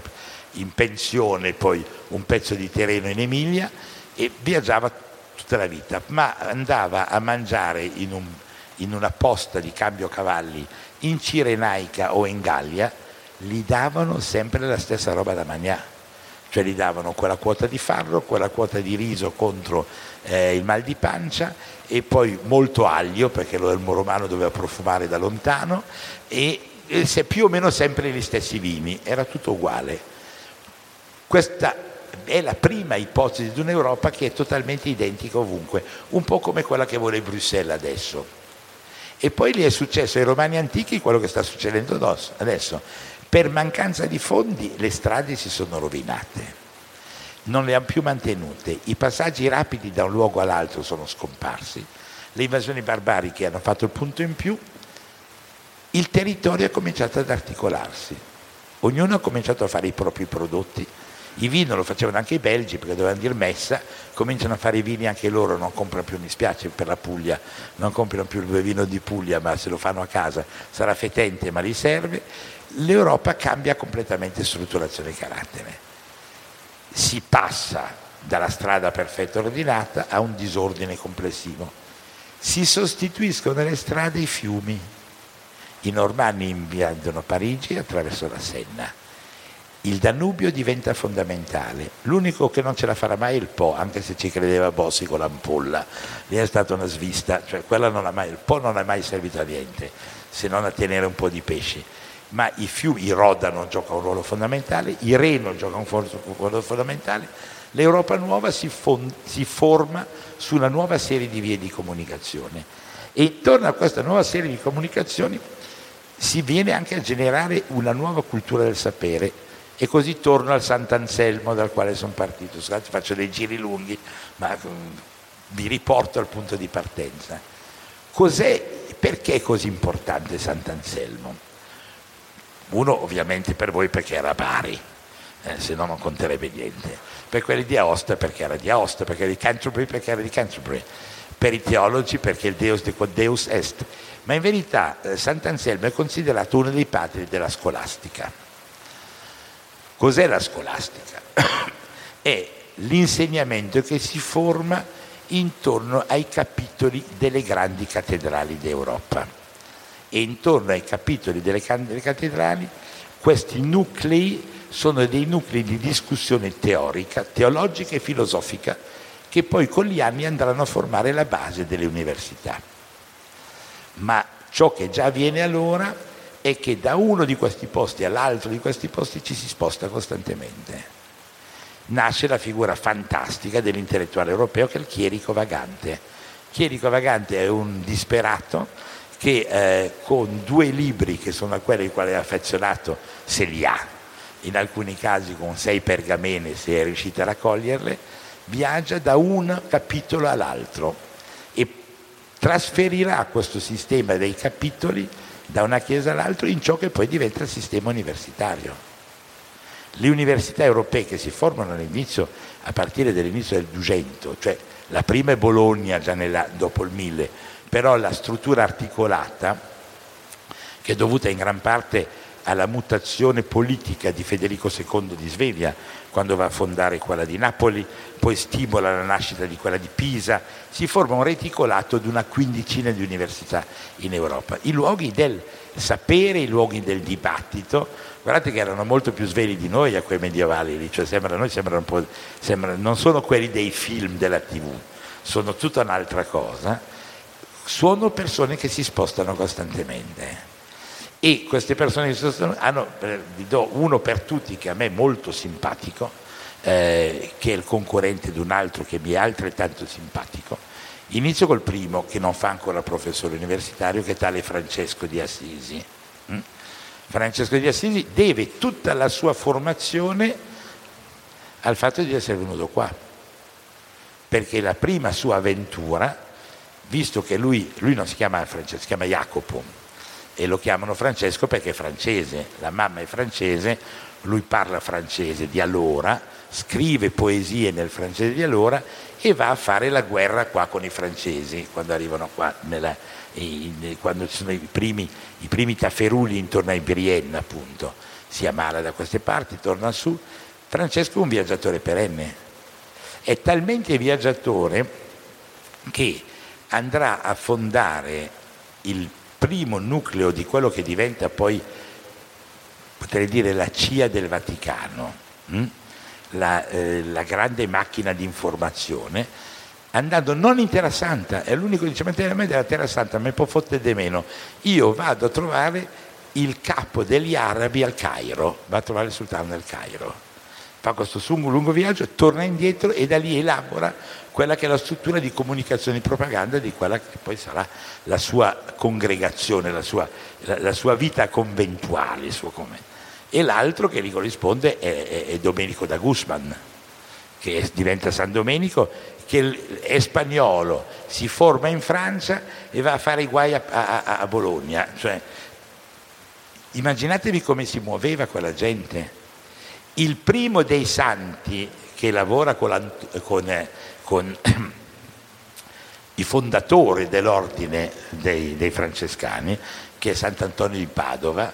in pensione, poi un pezzo di terreno in Emilia e viaggiava tutta la vita, ma andava a mangiare in un in una posta di cambio cavalli in Cirenaica o in Gallia, gli davano sempre la stessa roba da mangiare. Cioè gli davano quella quota di farro, quella quota di riso contro eh, il mal di pancia e poi molto aglio perché lo del romano doveva profumare da lontano e, e più o meno sempre gli stessi vini, era tutto uguale. Questa è la prima ipotesi di un'Europa che è totalmente identica ovunque, un po' come quella che vuole Bruxelles adesso. E poi gli è successo ai romani antichi quello che sta succedendo adesso. Per mancanza di fondi le strade si sono rovinate, non le hanno più mantenute, i passaggi rapidi da un luogo all'altro sono scomparsi, le invasioni barbariche hanno fatto il punto in più, il territorio ha cominciato ad articolarsi, ognuno ha cominciato a fare i propri prodotti i vini lo facevano anche i belgi perché dovevano dire messa, cominciano a fare i vini anche loro, non comprano più, mi spiace per la Puglia, non comprano più il vino di Puglia, ma se lo fanno a casa sarà fetente ma li serve. L'Europa cambia completamente strutturazione e carattere. Si passa dalla strada perfetta ordinata a un disordine complessivo. Si sostituiscono le strade i fiumi. I normanni inviano Parigi attraverso la Senna il Danubio diventa fondamentale. L'unico che non ce la farà mai è il Po, anche se ci credeva Bossi con l'ampolla. Lì è stata una svista, cioè mai, il Po non ha mai servito a niente, se non a tenere un po' di pesci. ma i fiumi, il Rodano gioca un ruolo fondamentale, il Reno gioca un ruolo fondamentale, l'Europa nuova si, fon- si forma su una nuova serie di vie di comunicazione e intorno a questa nuova serie di comunicazioni si viene anche a generare una nuova cultura del sapere e così torno al Sant'Anselmo dal quale sono partito. Scusate, faccio dei giri lunghi, ma mm, vi riporto al punto di partenza. Cos'è, perché è così importante Sant'Anselmo? Uno ovviamente per voi perché era Bari, eh, se no non conterebbe niente. Per quelli di Aosta perché era di Aosta, perché di Canterbury perché era di Canterbury. Per i teologi perché il Deus de Deus est. Ma in verità eh, Sant'Anselmo è considerato uno dei padri della scolastica. Cos'è la scolastica? è l'insegnamento che si forma intorno ai capitoli delle grandi cattedrali d'Europa. E intorno ai capitoli delle cattedrali questi nuclei sono dei nuclei di discussione teorica, teologica e filosofica che poi con gli anni andranno a formare la base delle università. Ma ciò che già avviene allora è che da uno di questi posti all'altro di questi posti ci si sposta costantemente. Nasce la figura fantastica dell'intellettuale europeo che è il chierico vagante. Chierico vagante è un disperato che eh, con due libri che sono a quelli ai quali è affezionato se li ha, in alcuni casi con sei pergamene se è riuscito a raccoglierle, viaggia da un capitolo all'altro e trasferirà questo sistema dei capitoli da una chiesa all'altra in ciò che poi diventa il sistema universitario. Le università europee che si formano all'inizio, a partire dall'inizio del 200, cioè la prima è Bologna già nella, dopo il 1000, però la struttura articolata, che è dovuta in gran parte alla mutazione politica di Federico II di Svevia, quando va a fondare quella di Napoli, poi stimola la nascita di quella di Pisa, si forma un reticolato di una quindicina di università in Europa. I luoghi del sapere, i luoghi del dibattito, guardate che erano molto più svegli di noi a quei medievali lì, cioè sembra, noi sembrano un po', sembrano, non sono quelli dei film della tv, sono tutta un'altra cosa, sono persone che si spostano costantemente e queste persone che sono hanno, vi do uno per tutti che a me è molto simpatico, eh, che è il concorrente di un altro che mi è altrettanto simpatico. Inizio col primo, che non fa ancora professore universitario, che è tale Francesco di Assisi. Mm? Francesco di Assisi deve tutta la sua formazione al fatto di essere venuto qua, perché la prima sua avventura, visto che lui, lui non si chiama Francesco, si chiama Jacopo, e lo chiamano Francesco perché è francese, la mamma è francese, lui parla francese di allora, scrive poesie nel francese di allora e va a fare la guerra qua con i francesi, quando arrivano qua, nella, in, quando ci sono i primi, i primi tafferugli intorno a Brienne appunto, si ammala da queste parti, torna su. Francesco è un viaggiatore perenne, è talmente viaggiatore che andrà a fondare il primo nucleo di quello che diventa poi, potrei dire, la CIA del Vaticano, hm? la, eh, la, grande macchina di informazione, andando non in Terra Santa, è l'unico che dice, ma della Terra Santa mi può fottere di meno, io vado a trovare il capo degli arabi al Cairo, va a trovare il sultano del Cairo fa questo lungo viaggio, torna indietro e da lì elabora quella che è la struttura di comunicazione e propaganda di quella che poi sarà la sua congregazione, la sua, la, la sua vita conventuale. E l'altro che gli corrisponde è, è, è Domenico da Guzman, che diventa San Domenico, che è spagnolo, si forma in Francia e va a fare i guai a, a, a Bologna. Cioè, immaginatevi come si muoveva quella gente. Il primo dei santi che lavora con, la, con con i fondatori dell'ordine dei, dei francescani, che è Sant'Antonio di Padova,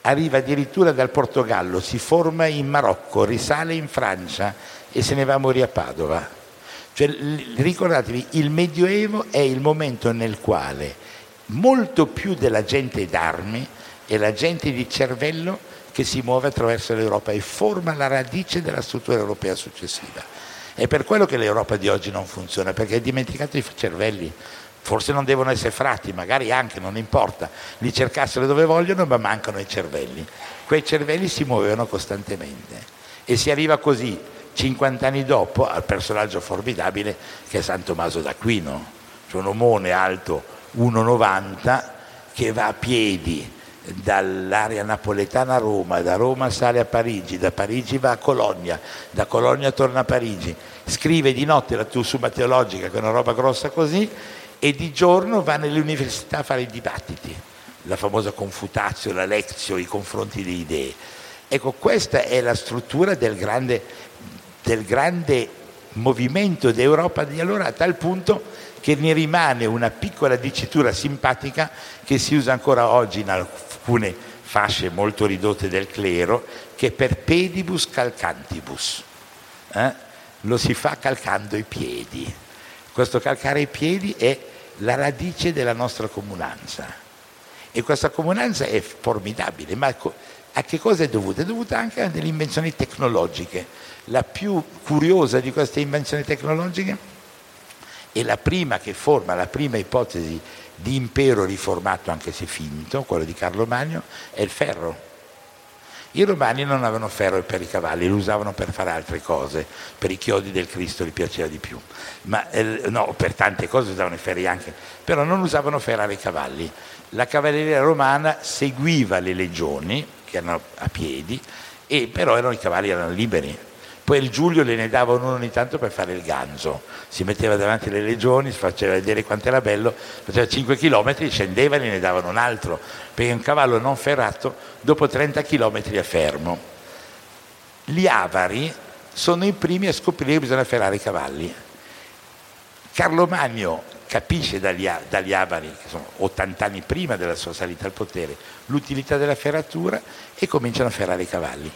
arriva addirittura dal Portogallo, si forma in Marocco, risale in Francia e se ne va a morire a Padova. Cioè, ricordatevi, il Medioevo è il momento nel quale molto più della gente d'armi è la gente di cervello che si muove attraverso l'Europa e forma la radice della struttura europea successiva. È per quello che l'Europa di oggi non funziona, perché ha dimenticato i cervelli. forse non devono essere frati, magari anche, non importa, li cercassero dove vogliono, ma mancano i cervelli. Quei cervelli si muovevano costantemente e si arriva così, 50 anni dopo, al personaggio formidabile che è San Tommaso d'Aquino, cioè un omone alto 1,90 che va a piedi dall'area napoletana a Roma, da Roma sale a Parigi, da Parigi va a Cologna, da Cologna torna a Parigi, scrive di notte la tua Summa Teologica, che è una roba grossa così, e di giorno va nelle università a fare i dibattiti, la famosa confutazio, la lezio, i confronti di idee. Ecco, questa è la struttura del grande, del grande movimento d'Europa di allora, a tal punto che ne rimane una piccola dicitura simpatica che si usa ancora oggi in alcune fasce molto ridotte del clero, che è per pedibus calcantibus. Eh? Lo si fa calcando i piedi. Questo calcare i piedi è la radice della nostra comunanza. E questa comunanza è formidabile, ma a che cosa è dovuta? È dovuta anche a delle invenzioni tecnologiche. La più curiosa di queste invenzioni tecnologiche è la prima che forma la prima ipotesi di impero riformato, anche se finto, quello di Carlo Magno, è il ferro. I romani non avevano ferro per i cavalli, lo usavano per fare altre cose, per i chiodi del Cristo gli piaceva di più, ma eh, no, per tante cose usavano i ferri anche, però non usavano ferrare i cavalli. La cavalleria romana seguiva le legioni, che erano a piedi, e però erano, i cavalli erano liberi, poi il Giulio le ne dava uno ogni tanto per fare il ganzo, si metteva davanti alle legioni, si faceva vedere quanto era bello, faceva 5 km, scendeva e ne davano un altro, perché un cavallo non ferrato dopo 30 km è fermo. Gli avari sono i primi a scoprire che bisogna ferrare i cavalli. Carlo Magno capisce dagli, dagli avari, che sono 80 anni prima della sua salita al potere, l'utilità della ferratura e cominciano a ferrare i cavalli.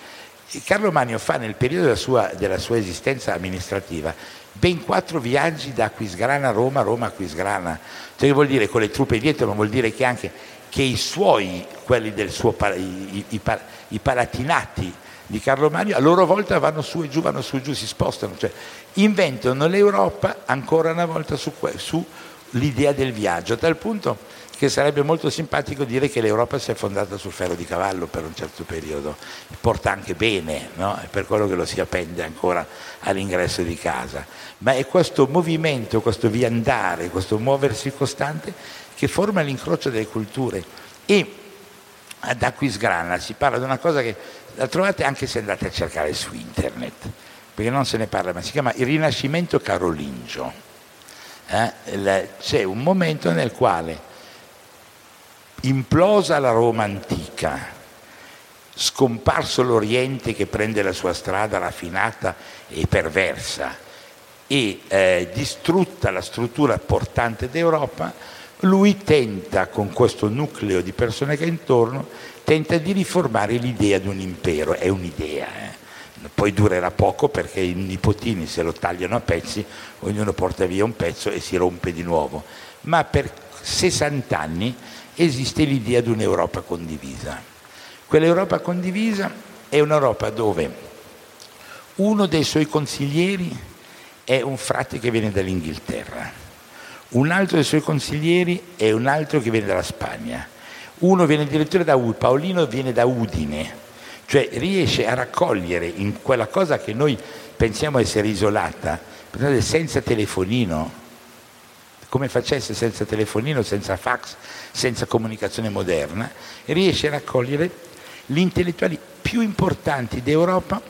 Carlo Magno fa nel periodo della sua, della sua, esistenza amministrativa ben quattro viaggi da Aquisgrana a Roma, Roma a Aquisgrana. Cioè, vuol dire con le truppe dietro, ma vuol dire che anche che i suoi, quelli del suo, i, i, i palatinati di Carlo Magno, a loro volta vanno su e giù, vanno su e giù, si spostano, cioè inventano l'Europa ancora una volta su, su l'idea del viaggio, a tal punto che sarebbe molto simpatico dire che l'Europa si è fondata sul ferro di cavallo per un certo periodo, porta anche bene, no? per quello che lo si appende ancora all'ingresso di casa, ma è questo movimento, questo viandare, questo muoversi costante che forma l'incrocio delle culture e ad Aquisgrana si parla di una cosa che la trovate anche se andate a cercare su internet, perché non se ne parla, ma si chiama il Rinascimento Carolingio. Eh? C'è un momento nel quale implosa la Roma antica, scomparso l'Oriente che prende la sua strada raffinata e perversa e eh, distrutta la struttura portante d'Europa, lui tenta, con questo nucleo di persone che ha intorno, tenta di riformare l'idea di un impero. È un'idea, eh? poi durerà poco perché i nipotini se lo tagliano a pezzi, ognuno porta via un pezzo e si rompe di nuovo. Ma per 60 anni esiste l'idea di un'Europa condivisa. Quell'Europa condivisa è un'Europa dove uno dei suoi consiglieri è un frate che viene dall'Inghilterra, un altro dei suoi consiglieri è un altro che viene dalla Spagna, uno viene addirittura da Udine, Paolino viene da Udine, cioè riesce a raccogliere in quella cosa che noi pensiamo essere isolata, senza telefonino, come facesse senza telefonino, senza fax, senza comunicazione moderna, riesce a raccogliere gli intellettuali più importanti d'Europa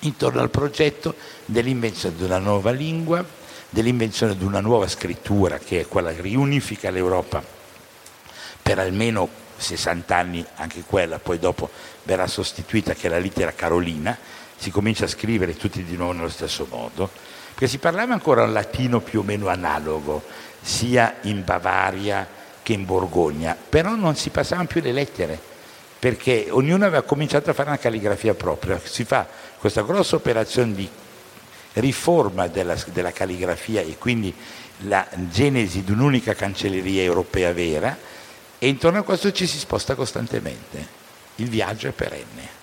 intorno al progetto dell'invenzione di una nuova lingua, dell'invenzione di una nuova scrittura che è quella che riunifica l'Europa per almeno 60 anni, anche quella poi dopo verrà sostituita che è la lettera carolina, si comincia a scrivere tutti di nuovo nello stesso modo, perché si parlava ancora un latino più o meno analogo, sia in Bavaria che in Borgogna, però non si passavano più le lettere, perché ognuno aveva cominciato a fare una calligrafia propria. Si fa questa grossa operazione di riforma della, della calligrafia e quindi la genesi di un'unica cancelleria europea vera e intorno a questo ci si sposta costantemente. Il viaggio è perenne.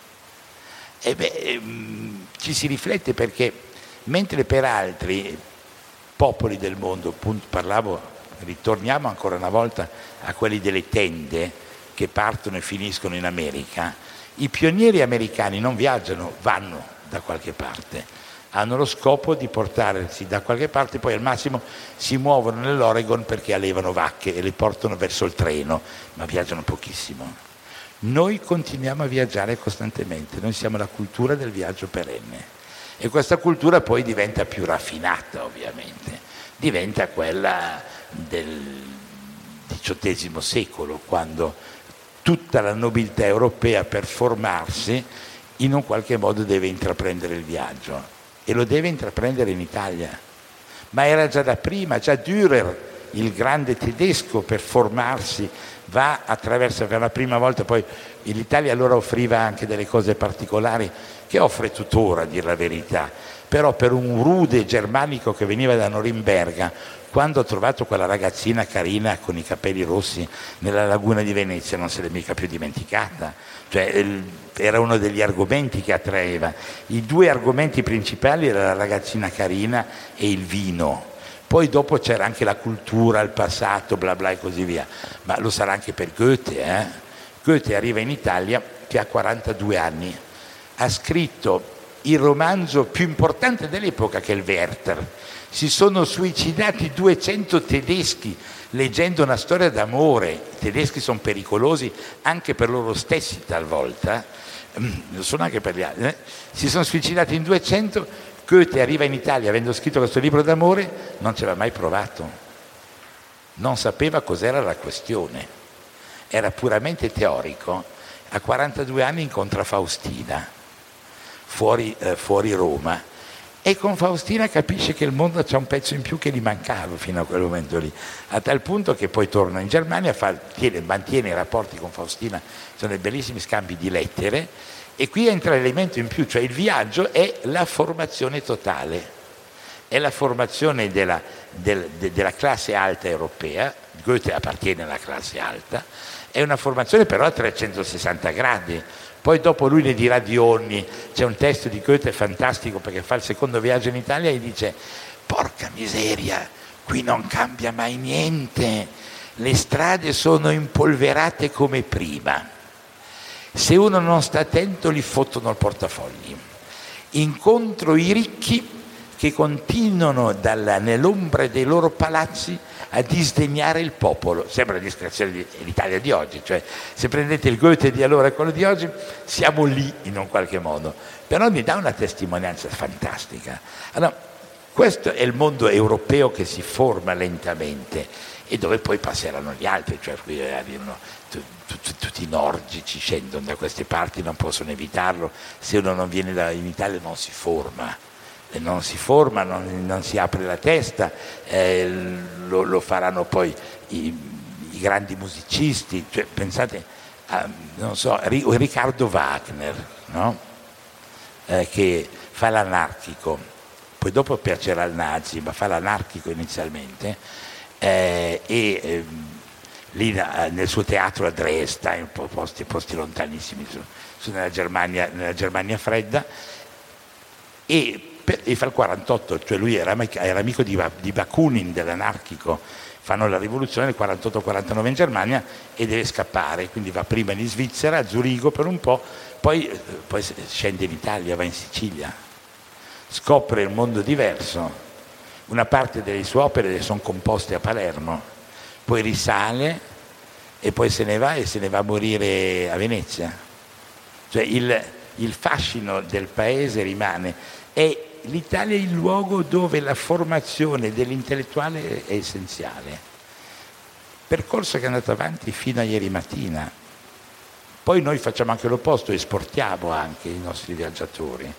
E beh, ehm, ci si riflette perché mentre per altri popoli del mondo, parlavo ritorniamo ancora una volta a quelli delle tende che partono e finiscono in America, i pionieri americani non viaggiano, vanno da qualche parte, hanno lo scopo di portarsi da qualche parte, poi al massimo si muovono nell'Oregon perché allevano vacche e le portano verso il treno, ma viaggiano pochissimo. Noi continuiamo a viaggiare costantemente, noi siamo la cultura del viaggio perenne e questa cultura poi diventa più raffinata ovviamente, diventa quella del XVIII secolo, quando tutta la nobiltà europea per formarsi in un qualche modo deve intraprendere il viaggio e lo deve intraprendere in Italia. Ma era già da prima, già Dürer, il grande tedesco, per formarsi va attraverso, per la prima volta poi l'Italia allora offriva anche delle cose particolari che offre tuttora a dire la verità, però per un rude germanico che veniva da Norimberga, quando ha trovato quella ragazzina carina con i capelli rossi nella laguna di Venezia non se l'è mica più dimenticata, cioè, era uno degli argomenti che attraeva. I due argomenti principali erano la ragazzina carina e il vino. Poi dopo c'era anche la cultura, il passato, bla bla e così via. Ma lo sarà anche per Goethe. Eh? Goethe arriva in Italia che ha 42 anni. Ha scritto il romanzo più importante dell'epoca che è il Werther. Si sono suicidati 200 tedeschi leggendo una storia d'amore. I tedeschi sono pericolosi anche per loro stessi talvolta, mm, sono anche per gli altri. Eh? Si sono suicidati in 200 Goethe arriva in Italia avendo scritto questo libro d'amore, non ci aveva mai provato, non sapeva cos'era la questione, era puramente teorico. A 42 anni incontra Faustina, fuori, eh, fuori Roma, e con Faustina capisce che il mondo c'è un pezzo in più che gli mancava fino a quel momento lì, a tal punto che poi torna in Germania, fa, tiene, mantiene i rapporti con Faustina, sono dei bellissimi scambi di lettere e qui entra l'elemento in più, cioè il viaggio è la formazione totale, è la formazione della, del, de, della classe alta europea, Goethe appartiene alla classe alta, è una formazione però a 360 gradi. Poi dopo lui ne dirà di ogni, c'è un testo di Goethe fantastico perché fa il secondo viaggio in Italia e dice porca miseria, qui non cambia mai niente, le strade sono impolverate come prima se uno non sta attento li fottono al portafogli. Incontro i ricchi che continuano dalla, nell'ombra dei loro palazzi a disdegnare il popolo. Sembra la descrizione dell'Italia di oggi, cioè se prendete il Goethe di allora e quello di oggi, siamo lì in un qualche modo. Però mi dà una testimonianza fantastica. Allora, questo è il mondo europeo che si forma lentamente e dove poi passeranno gli altri, cioè qui arrivano tutti i nordici scendono da queste parti, non possono evitarlo, se uno non viene da, in Italia non si forma, non si forma, non, non si apre la testa, eh, lo, lo, faranno poi i, i grandi musicisti, cioè, pensate a so, Riccardo Wagner, no? eh, che fa l'anarchico, poi dopo piacerà al nazi, ma fa l'anarchico inizialmente, eh, e ehm, lì nel suo teatro a Dresda, in posti, posti lontanissimi, su, su nella, Germania, nella, Germania, fredda, e, per, e, fa il 48, cioè lui era, era amico di, di Bakunin, dell'anarchico, fanno la rivoluzione nel 48-49 in Germania e deve scappare, quindi va prima in Svizzera, a Zurigo per un po', poi, poi scende in Italia, va in Sicilia, scopre un mondo diverso, una parte delle sue opere sono composte a Palermo, poi risale e poi se ne va e se ne va a morire a Venezia. Cioè il, il fascino del paese rimane. È l'Italia il luogo dove la formazione dell'intellettuale è essenziale. Percorso che è andato avanti fino a ieri mattina. Poi noi facciamo anche l'opposto, esportiamo anche i nostri viaggiatori.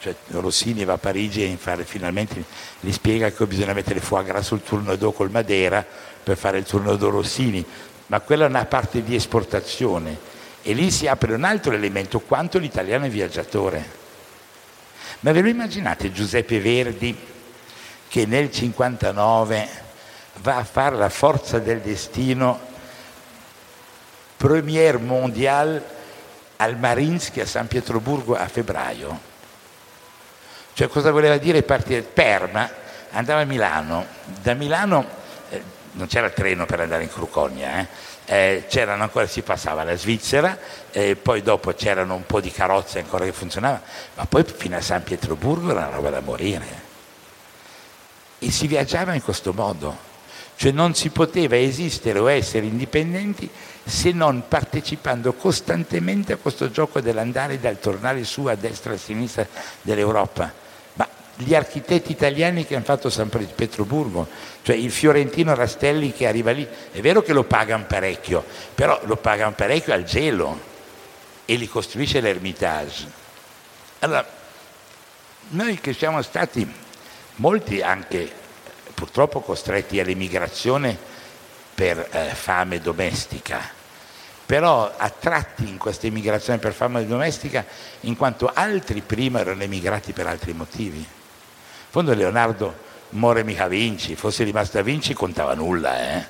Cioè Rossini va a Parigi e finalmente gli spiega che bisogna mettere foie gras sul turno d'eau col Madeira per fare il turno d'eau Rossini, ma quella è una parte di esportazione e lì si apre un altro elemento, quanto l'italiano è viaggiatore. Ma ve lo immaginate Giuseppe Verdi che nel 59 va a fare la forza del destino Premier Mondial al Marinsky a San Pietroburgo a febbraio? Cioè cosa voleva dire partire? Perma andava a Milano, da Milano eh, non c'era il treno per andare in Crucogna, eh? Eh, c'erano ancora, si passava la Svizzera, poi dopo c'erano un po' di carrozze ancora che funzionavano, ma poi fino a San Pietroburgo era una roba da morire. E si viaggiava in questo modo, cioè non si poteva esistere o essere indipendenti se non partecipando costantemente a questo gioco dell'andare e del tornare su a destra e a sinistra dell'Europa. Gli architetti italiani che hanno fatto San Pietroburgo, cioè il fiorentino Rastelli che arriva lì, è vero che lo pagano parecchio, però lo pagano parecchio al gelo e li costruisce l'Ermitage. Allora, noi che siamo stati molti anche purtroppo costretti all'emigrazione per eh, fame domestica, però attratti in questa immigrazione per fama domestica in quanto altri prima erano emigrati per altri motivi. In fondo Leonardo muore mica Vinci, fosse rimasto a Vinci contava nulla, eh?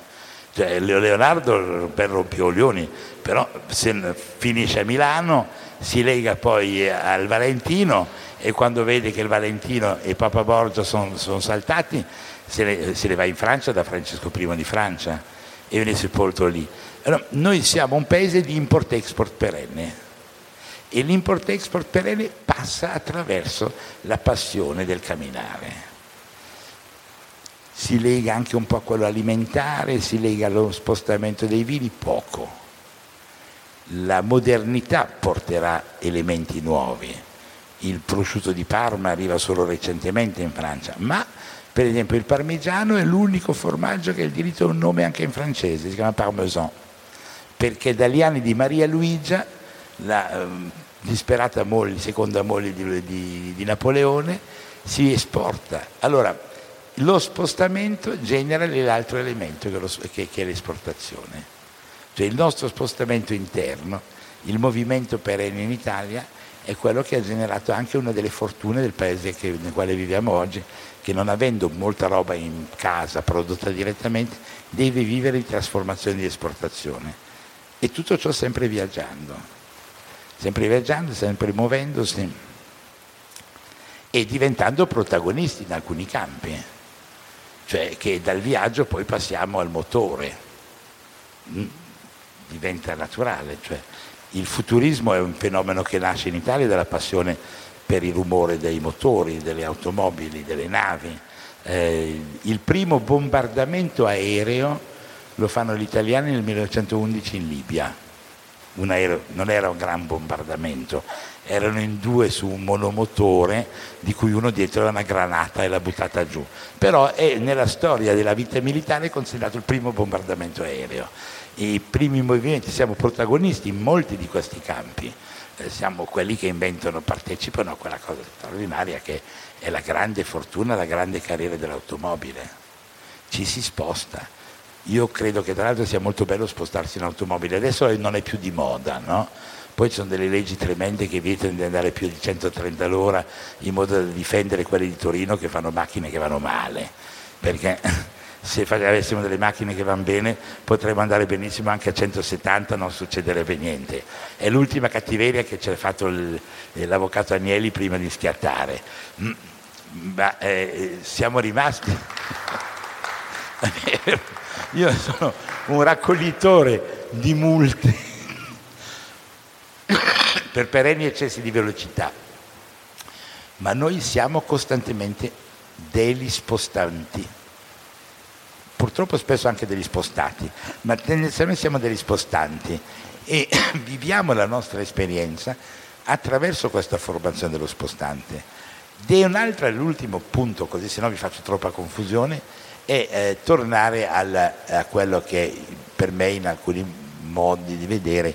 cioè, Leonardo per rompiolioni, però se finisce a Milano si lega poi al Valentino e quando vede che il Valentino e Papa Borgia sono son saltati se ne, se ne va in Francia da Francesco I di Francia e viene sepolto lì. Allora, noi siamo un paese di import-export perenne e l'import-export perenne passa attraverso la passione del camminare. Si lega anche un po' a quello alimentare, si lega allo spostamento dei vini, poco. La modernità porterà elementi nuovi. Il prosciutto di Parma arriva solo recentemente in Francia, ma per esempio il parmigiano è l'unico formaggio che ha il diritto a un nome anche in francese, si chiama parmesan perché dagli anni di Maria Luigia, la um, disperata moglie, seconda moglie di, di, di Napoleone, si esporta. Allora, lo spostamento genera l'altro elemento che, lo, che, che, è l'esportazione. Cioè il nostro spostamento interno, il movimento perenne in Italia, è quello che ha generato anche una delle fortune del paese che, nel quale viviamo oggi, che non avendo molta roba in casa prodotta direttamente, deve vivere di trasformazione di esportazione. E tutto ciò sempre viaggiando, sempre viaggiando, sempre muovendosi e diventando protagonisti in alcuni campi, cioè che dal viaggio poi passiamo al motore, mm, diventa naturale. Cioè il futurismo è un fenomeno che nasce in Italia dalla passione per il rumore dei motori, delle automobili, delle navi. Eh, il primo bombardamento aereo lo fanno gli italiani nel 1911 in Libia. Aereo, non era un gran bombardamento, erano in due su un monomotore di cui uno dietro era una granata e l'ha buttata giù. Però è nella storia della vita militare considerato il primo bombardamento aereo. I primi movimenti, siamo protagonisti in molti di questi campi, eh, siamo quelli che inventano, partecipano a quella cosa straordinaria che è la grande fortuna, la grande carriera dell'automobile. Ci si sposta io credo che tra l'altro sia molto bello spostarsi in automobile, adesso non è più di moda, no? Poi ci sono delle leggi tremende che vietano di andare più di 130 all'ora in modo da difendere quelli di Torino che fanno macchine che vanno male, perché se avessimo delle macchine che vanno bene potremmo andare benissimo anche a 170, non succederebbe niente. È l'ultima cattiveria che ci ha fatto il, l'avvocato Agnelli prima di schiattare. Mm, ma eh, siamo rimasti... Io sono un raccoglitore di multe per perenni eccessi di velocità, ma noi siamo costantemente degli spostanti, purtroppo spesso anche degli spostati, ma tendenzialmente siamo degli spostanti e viviamo la nostra esperienza attraverso questa formazione dello spostante. E un altro, l'ultimo punto, così se no vi faccio troppa confusione, e eh, tornare al, a quello che per me in alcuni modi di vedere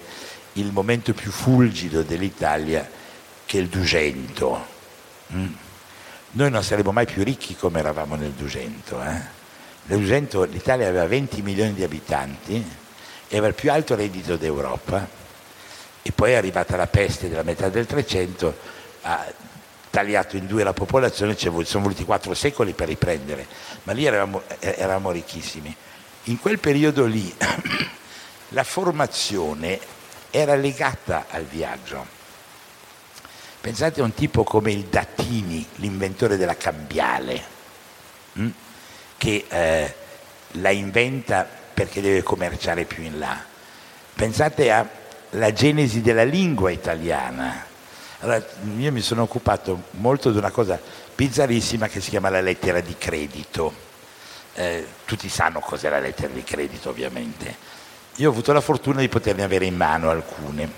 il momento più fulgido dell'Italia che è il 200. Mm. Noi non saremo mai più ricchi come eravamo nel 200. Eh? Nel 200 l'Italia aveva 20 milioni di abitanti e aveva il più alto reddito d'Europa e poi è arrivata la peste della metà del 300 a tagliato in due la popolazione, ci sono voluti quattro secoli per riprendere, ma lì eravamo, eh, eravamo ricchissimi. In quel periodo lì la formazione era legata al viaggio. Pensate a un tipo come il Dattini, l'inventore della cambiale, hm? che eh, la inventa perché deve commerciare più in là. Pensate alla genesi della lingua italiana. Allora, io mi sono occupato molto di una cosa bizzarrissima che si chiama la lettera di credito. Eh, tutti sanno cos'è la lettera di credito, ovviamente. Io ho avuto la fortuna di poterne avere in mano alcune.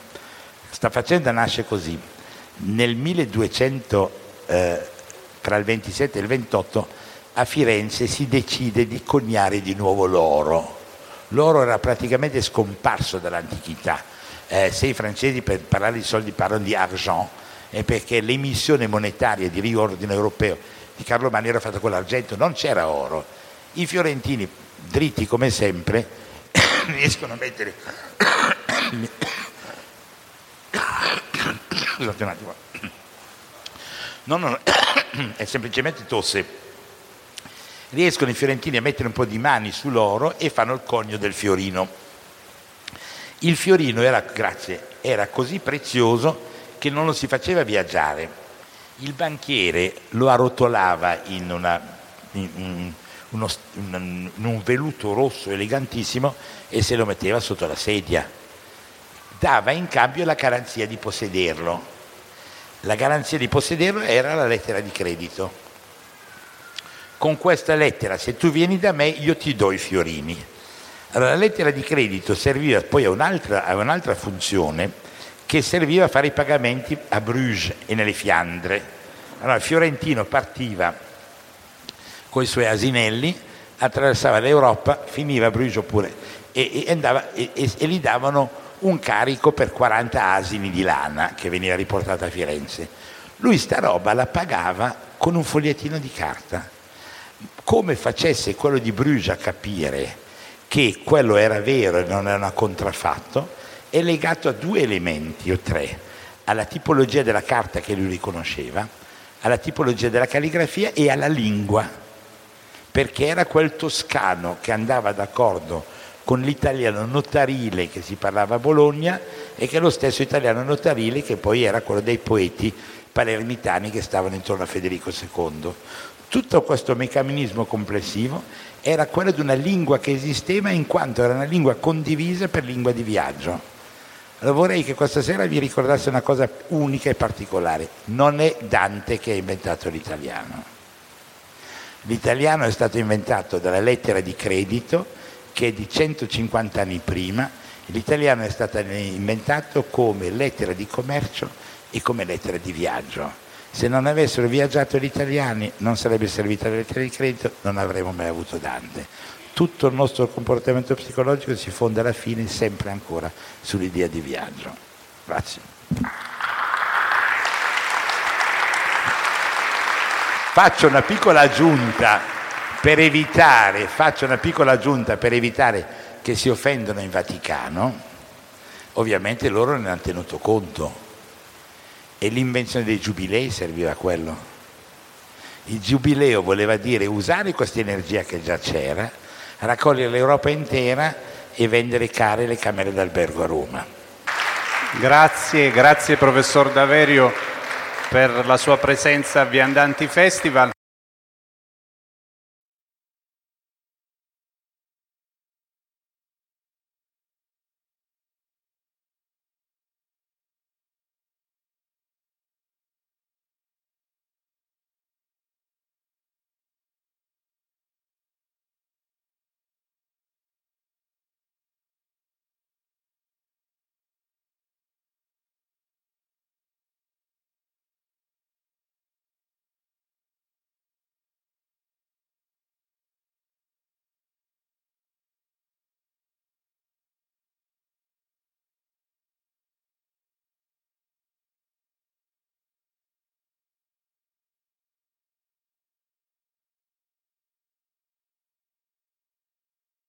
Sta faccenda nasce così. Nel 1200, eh, tra il 27 e il 28, a Firenze si decide di coniare di nuovo l'oro l'oro era praticamente scomparso dall'antichità. Eh, se i francesi per parlare di soldi parlano di argent, è perché l'emissione monetaria di riordine europeo di Carlo Magno era fatta con l'argento, non c'era oro. I fiorentini, dritti come sempre, riescono a mettere... Scusate un attimo. No, no, è semplicemente tosse riescono i fiorentini a mettere un po' di mani sull'oro e fanno il conio del fiorino. Il fiorino era, grazie, era così prezioso che non lo si faceva viaggiare. Il banchiere lo arrotolava in, una, in, uno, in un veluto rosso elegantissimo e se lo metteva sotto la sedia. Dava in cambio la garanzia di possederlo. La garanzia di possederlo era la lettera di credito con questa lettera, se tu vieni da me, io ti do i fiorini. Allora, la lettera di credito serviva poi a un'altra, a un'altra funzione che serviva a fare i pagamenti a Bruges e nelle Fiandre. Allora, Fiorentino partiva con i suoi asinelli, attraversava l'Europa, finiva a Bruges oppure, e, e, andava, e, e gli davano un carico per 40 asini di lana che veniva riportata a Firenze. Lui sta roba la pagava con un fogliettino di carta come facesse quello di Bruges a capire che quello era vero e non era contraffatto, è legato a due elementi o tre, alla tipologia della carta che lui riconosceva, alla tipologia della calligrafia e alla lingua, perché era quel toscano che andava d'accordo con l'italiano notarile che si parlava a Bologna e che è lo stesso italiano notarile che poi era quello dei poeti palermitani che stavano intorno a Federico II. Tutto questo meccanismo complessivo era quello di una lingua che esisteva in quanto era una lingua condivisa per lingua di viaggio. Allora vorrei che questa sera vi ricordasse una cosa unica e particolare. Non è Dante che ha inventato l'italiano. L'italiano è stato inventato dalla lettera di credito che è di 150 anni prima. L'italiano è stato inventato come lettera di commercio e come lettera di viaggio. Se non avessero viaggiato gli italiani non sarebbe servita la lettera di credito, non avremmo mai avuto Dante. Tutto il nostro comportamento psicologico si fonda alla fine sempre ancora sull'idea di viaggio. Grazie. Faccio una piccola aggiunta per evitare, faccio una piccola aggiunta per evitare che si offendano in Vaticano. Ovviamente loro ne hanno tenuto conto e l'invenzione dei giubilei serviva a quello. Il giubileo voleva dire usare questa energia che già c'era, raccogliere l'Europa intera e vendere care le camere d'albergo a Roma. Grazie, grazie professor Daverio per la sua presenza a Viandanti Festival.